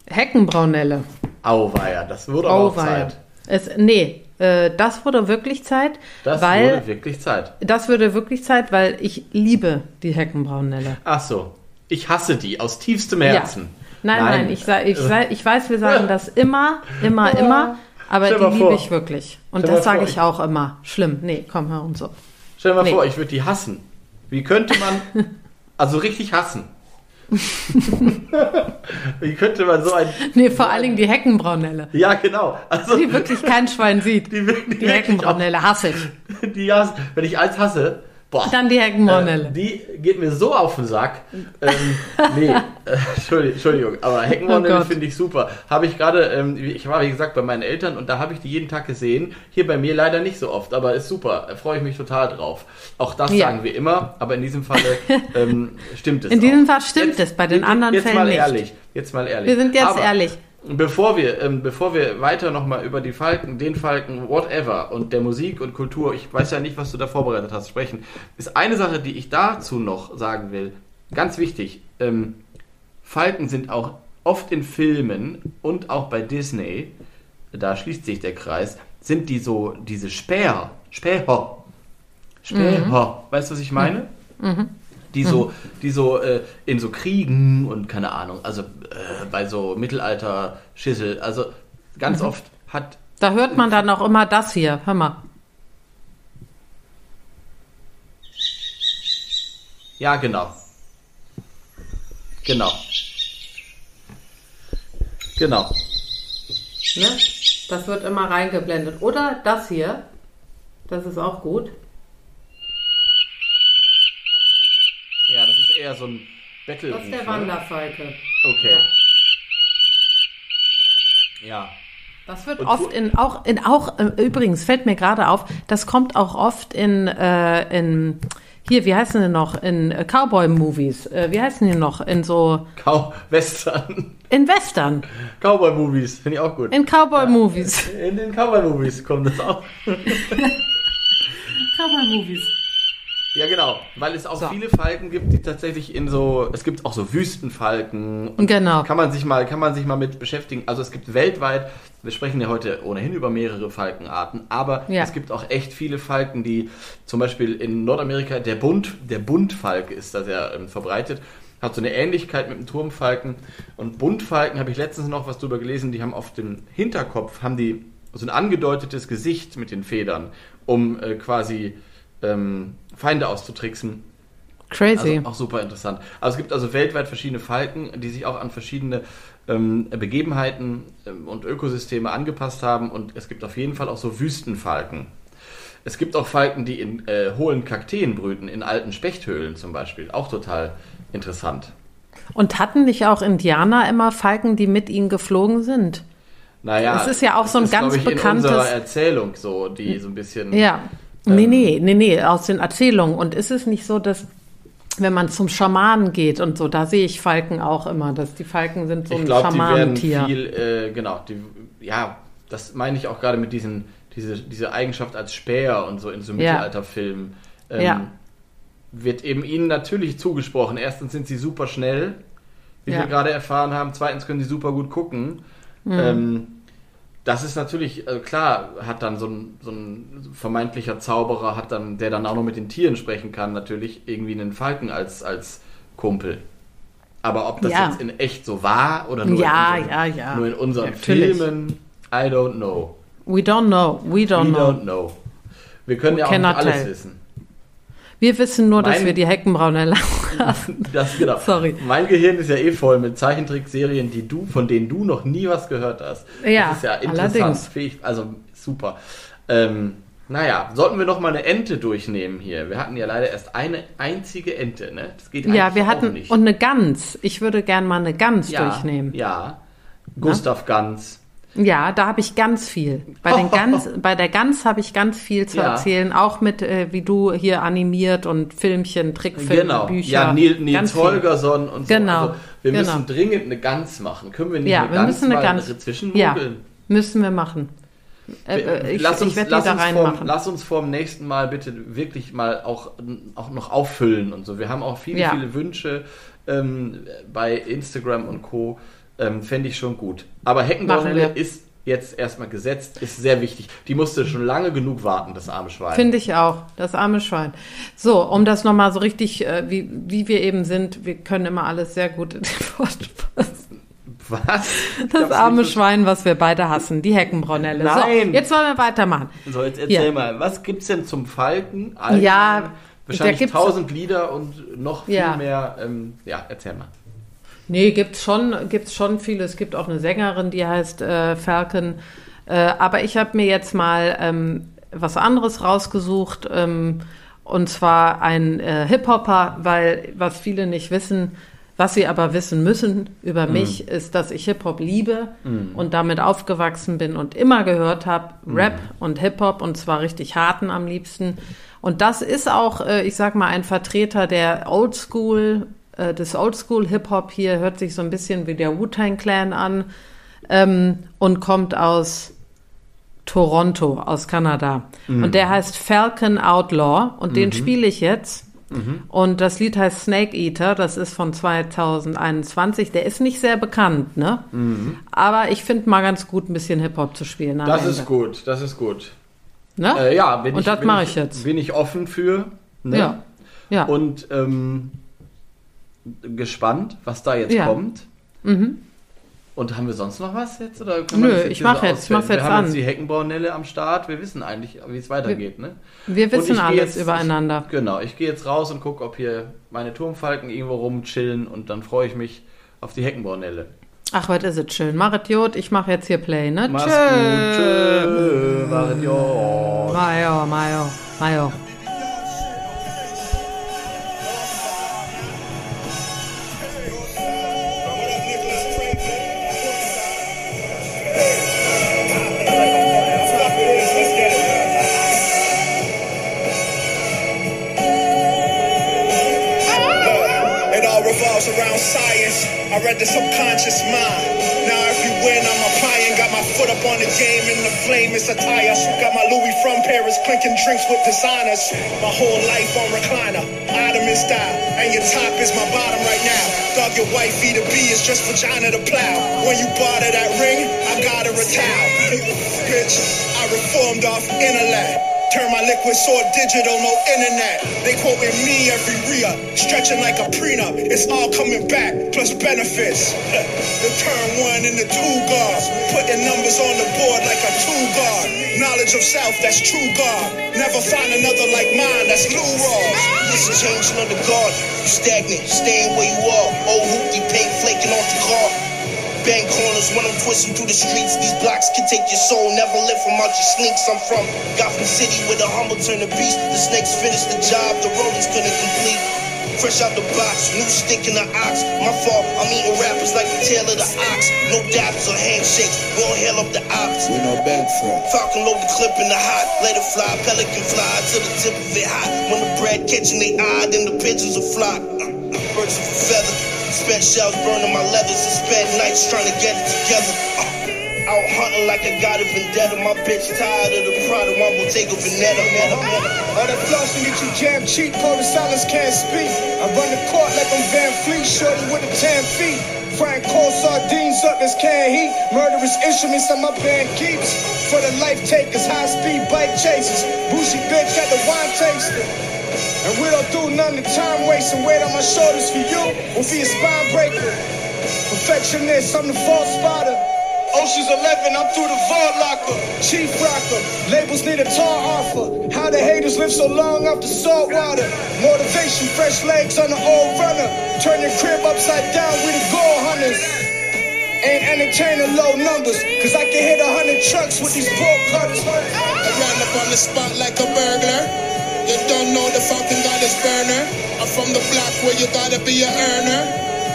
Heckenbraunelle. Auweia, das wurde aber auch Auweia. Zeit. Es, nee, äh, das wurde wirklich Zeit, Das weil wurde wirklich Zeit. das würde wirklich Zeit, weil ich liebe die Heckenbraunelle. Ach so. Ich hasse die aus tiefstem Herzen. Nein, Nein. nein, ich, sa- ich, sa- ich weiß, wir sagen das immer, immer, immer, aber die liebe vor. ich wirklich. Und Stell das sage ich auch immer. Schlimm. Nee, komm, hör und so. Stell dir mal Nee. vor, ich würde die hassen. Wie könnte man, [LAUGHS] also richtig hassen? [LAUGHS] Wie könnte man so ein, Nee, vor allen Dingen die Heckenbraunelle. ja genau, also Die wirklich kein Schwein sieht. die, Die wirklich Heckenbraunelle hasse ich. die hassen, wenn ich eins hasse, boah, Dann die Heckenbraunelle. Äh, die geht mir so auf den Sack. Ähm, nee, [LAUGHS] äh, Entschuldigung, aber Heckenmodelle Oh finde ich super. Habe ich gerade, ähm, ich war wie gesagt bei meinen Eltern und da habe ich die jeden Tag gesehen. Hier bei mir leider nicht so oft, aber ist super. Da freue ich mich total drauf. Auch das Ja. sagen wir immer, aber in diesem Falle ähm, stimmt es. In diesem auch. Fall stimmt es, bei den anderen jetzt Fällen mal nicht. ehrlich, jetzt mal ehrlich. Wir sind jetzt aber, ehrlich. Bevor wir, ähm, bevor wir weiter nochmal über die Falken, den Falken, whatever und der Musik und Kultur, ich weiß ja nicht, was du da vorbereitet hast, sprechen, ist eine Sache, die ich dazu noch sagen will. Ganz wichtig. Ähm, Falken sind auch oft in Filmen und auch bei Disney, da schließt sich der Kreis, sind die so, diese Späher, Späher, Späher, weißt du, was ich meine? Die so, die so äh, in so Kriegen und keine Ahnung, also äh, bei so Mittelalter-Schissel, also ganz oft hat, Da hört man dann auch immer das hier. Hör mal. ja genau, genau, genau, Ne? Das wird immer reingeblendet. Oder das hier. Das ist auch gut. ja, das ist eher so ein Battle. Das ist der Wanderfalke. Okay. Ja. Das wird Und oft in auch in auch äh, übrigens fällt mir gerade auf, das kommt auch oft in äh, in hier wie heißen die noch in äh, Cowboy Movies. Äh, wie heißen die noch in so Cow Western. in Western, Cowboy-Movies, finde ich auch gut. in Cowboy Movies. In den Cowboy-Movies kommt das auch. [LAUGHS] Cowboy Movies. Ja, genau, weil es auch So. viele Falken gibt, die tatsächlich in so, es gibt auch so Wüstenfalken. Und Genau. Kann man sich mal, kann man sich mal mit beschäftigen. Also es gibt weltweit, wir sprechen ja heute ohnehin über mehrere Falkenarten, aber Ja. es gibt auch echt viele Falken, die zum Beispiel in Nordamerika, der Bund, der Buntfalke ist da sehr ähm, verbreitet, hat so eine Ähnlichkeit mit dem Turmfalken. Und Buntfalken habe ich letztens noch was drüber gelesen, die haben auf dem Hinterkopf, haben die so ein angedeutetes Gesicht mit den Federn, um äh, quasi ähm, Feinde auszutricksen. Crazy. Also auch super interessant. Also es gibt also weltweit verschiedene Falken, die sich auch an verschiedene ähm, Begebenheiten ähm, und Ökosysteme angepasst haben. Und es gibt auf jeden Fall auch so Wüstenfalken. Es gibt auch Falken, die in äh, hohlen Kakteen brüten, in alten Spechthöhlen zum Beispiel. Auch total interessant. Und hatten nicht auch Indianer immer Falken, die mit ihnen geflogen sind? Naja, Es ist ja auch so ein ist, ganz ich, bekanntes- In unserer Erzählung so, die so ein bisschen. Ja. Nee, nee, nee, nee, aus den Erzählungen. Und ist es nicht so, dass wenn man zum Schamanen geht und so, da sehe ich Falken auch immer, dass die Falken sind so ich ein die werden Schamanentier. viel, äh, genau, die, ja, das meine ich auch gerade mit diesen, diese, diese Eigenschaft als Späher und so in so Ja. Mittelalterfilmen. Ähm, Ja. Wird eben ihnen natürlich zugesprochen. Erstens sind sie super schnell, wie Ja. wir gerade erfahren haben. Zweitens können sie super gut gucken. Mhm. Ähm, das ist natürlich, äh, klar, hat dann so ein, so ein vermeintlicher Zauberer, hat dann, der dann auch noch mit den Tieren sprechen kann, natürlich irgendwie einen Falken als, als Kumpel. Aber ob das Ja. jetzt in echt so war oder nur, Ja, in, unseren, ja, nur in unseren. Filmen, I don't know. We don't know, we don't We know. don't know. Wir können We ja auch nicht alles tell. wissen. Wir wissen nur, dass Mein- wir die Heckenbraune haben. Das, genau. [LAUGHS] Sorry. Mein Gehirn ist ja eh voll mit Zeichentrickserien, die du, von denen du noch nie was gehört hast. Ja, das ist ja interessant. allerdings. Fähig, also super. Ähm, naja, sollten wir noch mal eine Ente durchnehmen hier? Wir hatten ja leider erst eine einzige Ente, ne? Das geht Ja, wir hatten, nicht. und eine Gans. Ich würde gern mal eine Gans ja, durchnehmen. Ja. Gustav Ganz. Ja, da habe ich ganz viel. Bei, den [LAUGHS] Gans, bei der Gans habe ich ganz viel zu Ja. erzählen, auch mit, äh, wie du hier animiert und Filmchen, Trickfilme, Genau. Bücher. Ja, Nils, Nils. Holgersson und so. Genau, Also, wir genau. müssen dringend eine Gans machen. Können wir nicht Ja, eine wir Gans müssen eine Gans. Ja, müssen wir machen. Äh, äh, ich lass uns, ich lass, da uns vorm, lass uns vorm nächsten Mal bitte wirklich mal auch, auch noch auffüllen und so. Wir haben auch viele, Ja. viele Wünsche ähm, bei Instagram und Co. Ähm, Fände ich schon gut. Aber wir. ist jetzt erstmal gesetzt, ist sehr wichtig. Die musste schon lange genug warten, das arme Schwein. Finde ich auch, das arme Schwein. So, um das nochmal so richtig, äh, wie, wie wir eben sind, wir können immer alles sehr gut in den Wort fassen. Was? Das arme Schwein, was wir beide hassen, die Heckenbraunelle. Nein. So, jetzt wollen wir weitermachen. So, jetzt erzähl Ja. mal, was gibt's denn zum Falken? Alten, Ja, wahrscheinlich tausend Lieder und noch viel Ja. mehr. Ähm, ja, erzähl mal. Nee, gibt's schon, gibt's schon viele. Es gibt auch eine Sängerin, die heißt äh, Falcon. Äh, aber ich habe mir jetzt mal ähm, was anderes rausgesucht. Ähm, und zwar ein äh, Hip-Hopper, weil was viele nicht wissen, was sie aber wissen müssen über mich, ist, dass ich Hip-Hop liebe und damit aufgewachsen bin und immer gehört habe, Rap und Hip-Hop und zwar richtig harten am liebsten. Und das ist auch, äh, ich sag mal, ein Vertreter der Oldschool, äh, des Oldschool-Hip-Hop hier, hört sich so ein bisschen wie der Wu-Tang Clan an ähm, und kommt aus Toronto, aus Kanada. Und der heißt Falcon Outlaw und den spiele ich jetzt. Und das Lied heißt Snake Eater, das ist von 2021. Der ist nicht sehr bekannt, ne? Aber ich finde mal ganz gut, ein bisschen Hip-Hop zu spielen. Das Ende. ist gut, das ist gut. Ne? Äh, ja, bin Und ich, das mache ich jetzt. Bin ich offen für. Ne? Ja. Ja. Und ähm, gespannt, was da jetzt Ja. Mhm. kommt. Und haben wir sonst noch was jetzt? Oder Nö, wir jetzt ich hier mach so jetzt- ich mach's auswählen? jetzt Wir haben an. jetzt die Heckenbraunelle am Start. Wir wissen eigentlich, wie es weitergeht. Ne? Wir wissen alles jetzt- übereinander. Ich, genau, ich gehe jetzt raus und gucke, ob hier meine Turmfalken irgendwo rumchillen und dann freue ich mich auf die Heckenbraunelle. Ach, was ist es schön. Machet Jod, ich mache jetzt hier Play, ne? Mach's gut. Tschö. Machet Jod. Majo, Majo, Majo. I read the subconscious mind. Now every win I'm applying, got my foot up on the game in the flame is attire. Got my Louis from Paris, clinking drinks with designers. My whole life on recliner, Ottoman style. And your top is my bottom right now. Dog, your wifey to be is just vagina to plow. When you bought her that ring, I got her a towel. Bitch, I reformed off intellect. Turn my liquid sword digital, no internet. They quoting me every RIA, stretching like a prenup. It's all coming back, plus benefits. [LAUGHS] the turn one and the two guards, putting numbers on the board like a two guard. Knowledge of self, that's true God. Never find another like mine, that's Lou Rawls. This is changing the guard. You stagnant, staying where you are. Old hoopty paint flaking off the car. Bang corners when I'm twisting through the streets. These blocks can take your soul. Never live from out your sneaks. I'm from Gotham City where the humble turn to beast. The snakes finish the job the rodents couldn't complete. Fresh out the box, new stick in the ox. My fault, I'm eating rappers like the tail of the ox. No dabs or handshakes, we don't hail up the ops. We no bank for Falcon load the clip in the hot, let it fly, pelican fly to the tip of it hot. When the bread catching they eye, then the pigeons will flock. Uh, uh, birds of a feather, spent shells burning my leathers, and spent nights trying to get it together. Uh, Out hunting like I got a vendetta. My bitch tired of the product, one will take a Veneta. All that flossing get you jammed cheap, cold as silence can't speak. I run the court like I'm Van Fleet, shorty with the 10 feet. Frying cold sardines up as can heat. Murderous instruments that my band keeps. For the life takers, high speed bike chasers. Bougie bitch got the wine taster. And we don't do nothing to time wasting. Weight on my shoulders for you, will be a spine breaker. Perfectionist, I'm the false spotter. Ocean's 11, I'm through the vault locker. Chief rocker, labels need a tall offer. How the haters live so long off the salt water. Motivation, fresh legs on the old runner. Turn your crib upside down, we the gold hunters. Ain't entertaining low numbers, cause I can hit a hundred trucks with these pork cutters. I ran up on the spot like a burglar. You don't know the Falcon got his burner. I'm from the block where you gotta be a earner.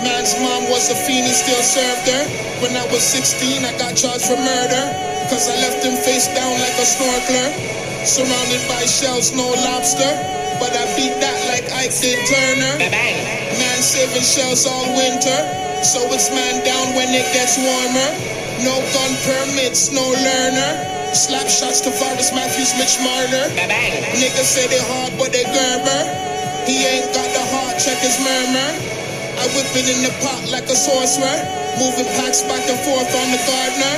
Man's mom was a fiend, he still served her. When I was 16, I got charged for murder. Cause I left him face down like a snorkeler. Surrounded by shells, no lobster. But I beat that like Ike did Turner. Man saving shells all winter. So it's man down when it gets warmer. No gun permits, no learner. Slap shots to Vargas Matthews, Mitch Marner. Niggas say they hard, but they gerber. He ain't got the heart, check his murmur. I whip it in the pot like a sorcerer. Moving packs back and forth on the gardener.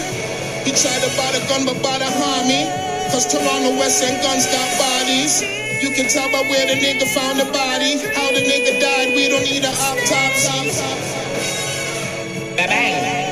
He tried to buy the gun, but bought a homie. Cause Toronto West End guns got bodies. You can tell by where the nigga found the body. How the nigga died, we don't need an autopsy. Bang.